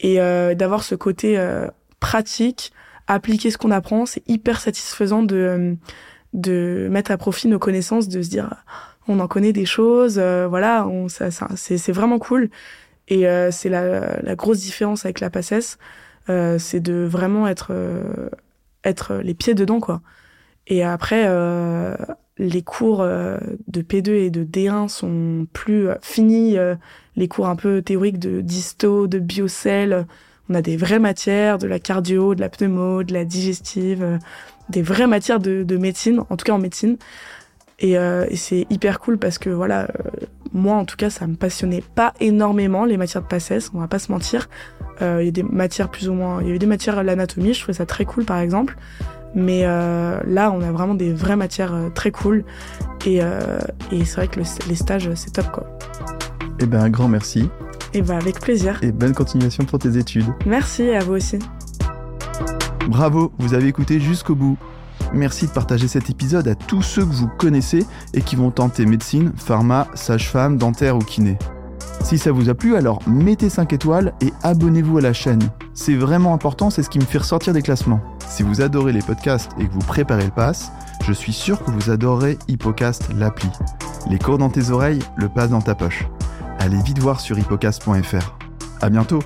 Et d'avoir ce côté pratique appliquer ce qu'on apprend c'est hyper satisfaisant de de mettre à profit nos connaissances de se dire on en connaît des choses voilà on ça, ça c'est vraiment cool et c'est la, la grosse différence avec la PACES c'est de vraiment être être les pieds dedans, quoi. Et après, euh, les cours euh, de P2 et de D1 sont plus euh, finis. les cours un peu théoriques de disto, de biocell. On a des vraies matières, de la cardio, de la pneumo, de la digestive, des vraies matières de, de, médecine, en tout cas en médecine. Et, et c'est hyper cool parce que voilà, moi en tout cas, ça me passionnait pas énormément les matières de passesse, on va pas se mentir. Euh, il y a des matières plus ou moins. Il y avait des matières l'anatomie, je trouvais ça très cool par exemple. Mais euh, là, on a vraiment des vraies matières euh, très cool. Et, et c'est vrai que les stages, c'est top quoi. Eh ben, un grand merci. Et ben, avec plaisir. Et bonne continuation pour tes études. Merci, à vous aussi. Bravo, vous avez écouté jusqu'au bout. Merci de partager cet épisode à tous ceux que vous connaissez et qui vont tenter médecine, pharma, sage-femme, dentaire ou kiné. Si ça vous a plu, alors mettez 5 étoiles et abonnez-vous à la chaîne. C'est vraiment important, c'est ce qui me fait ressortir des classements. Si vous adorez les podcasts et que vous préparez le pass, je suis sûr que vous adorerez Hippocast l'appli. Les cours dans tes oreilles, le pass dans ta poche. Allez vite voir sur hippocast.fr. À bientôt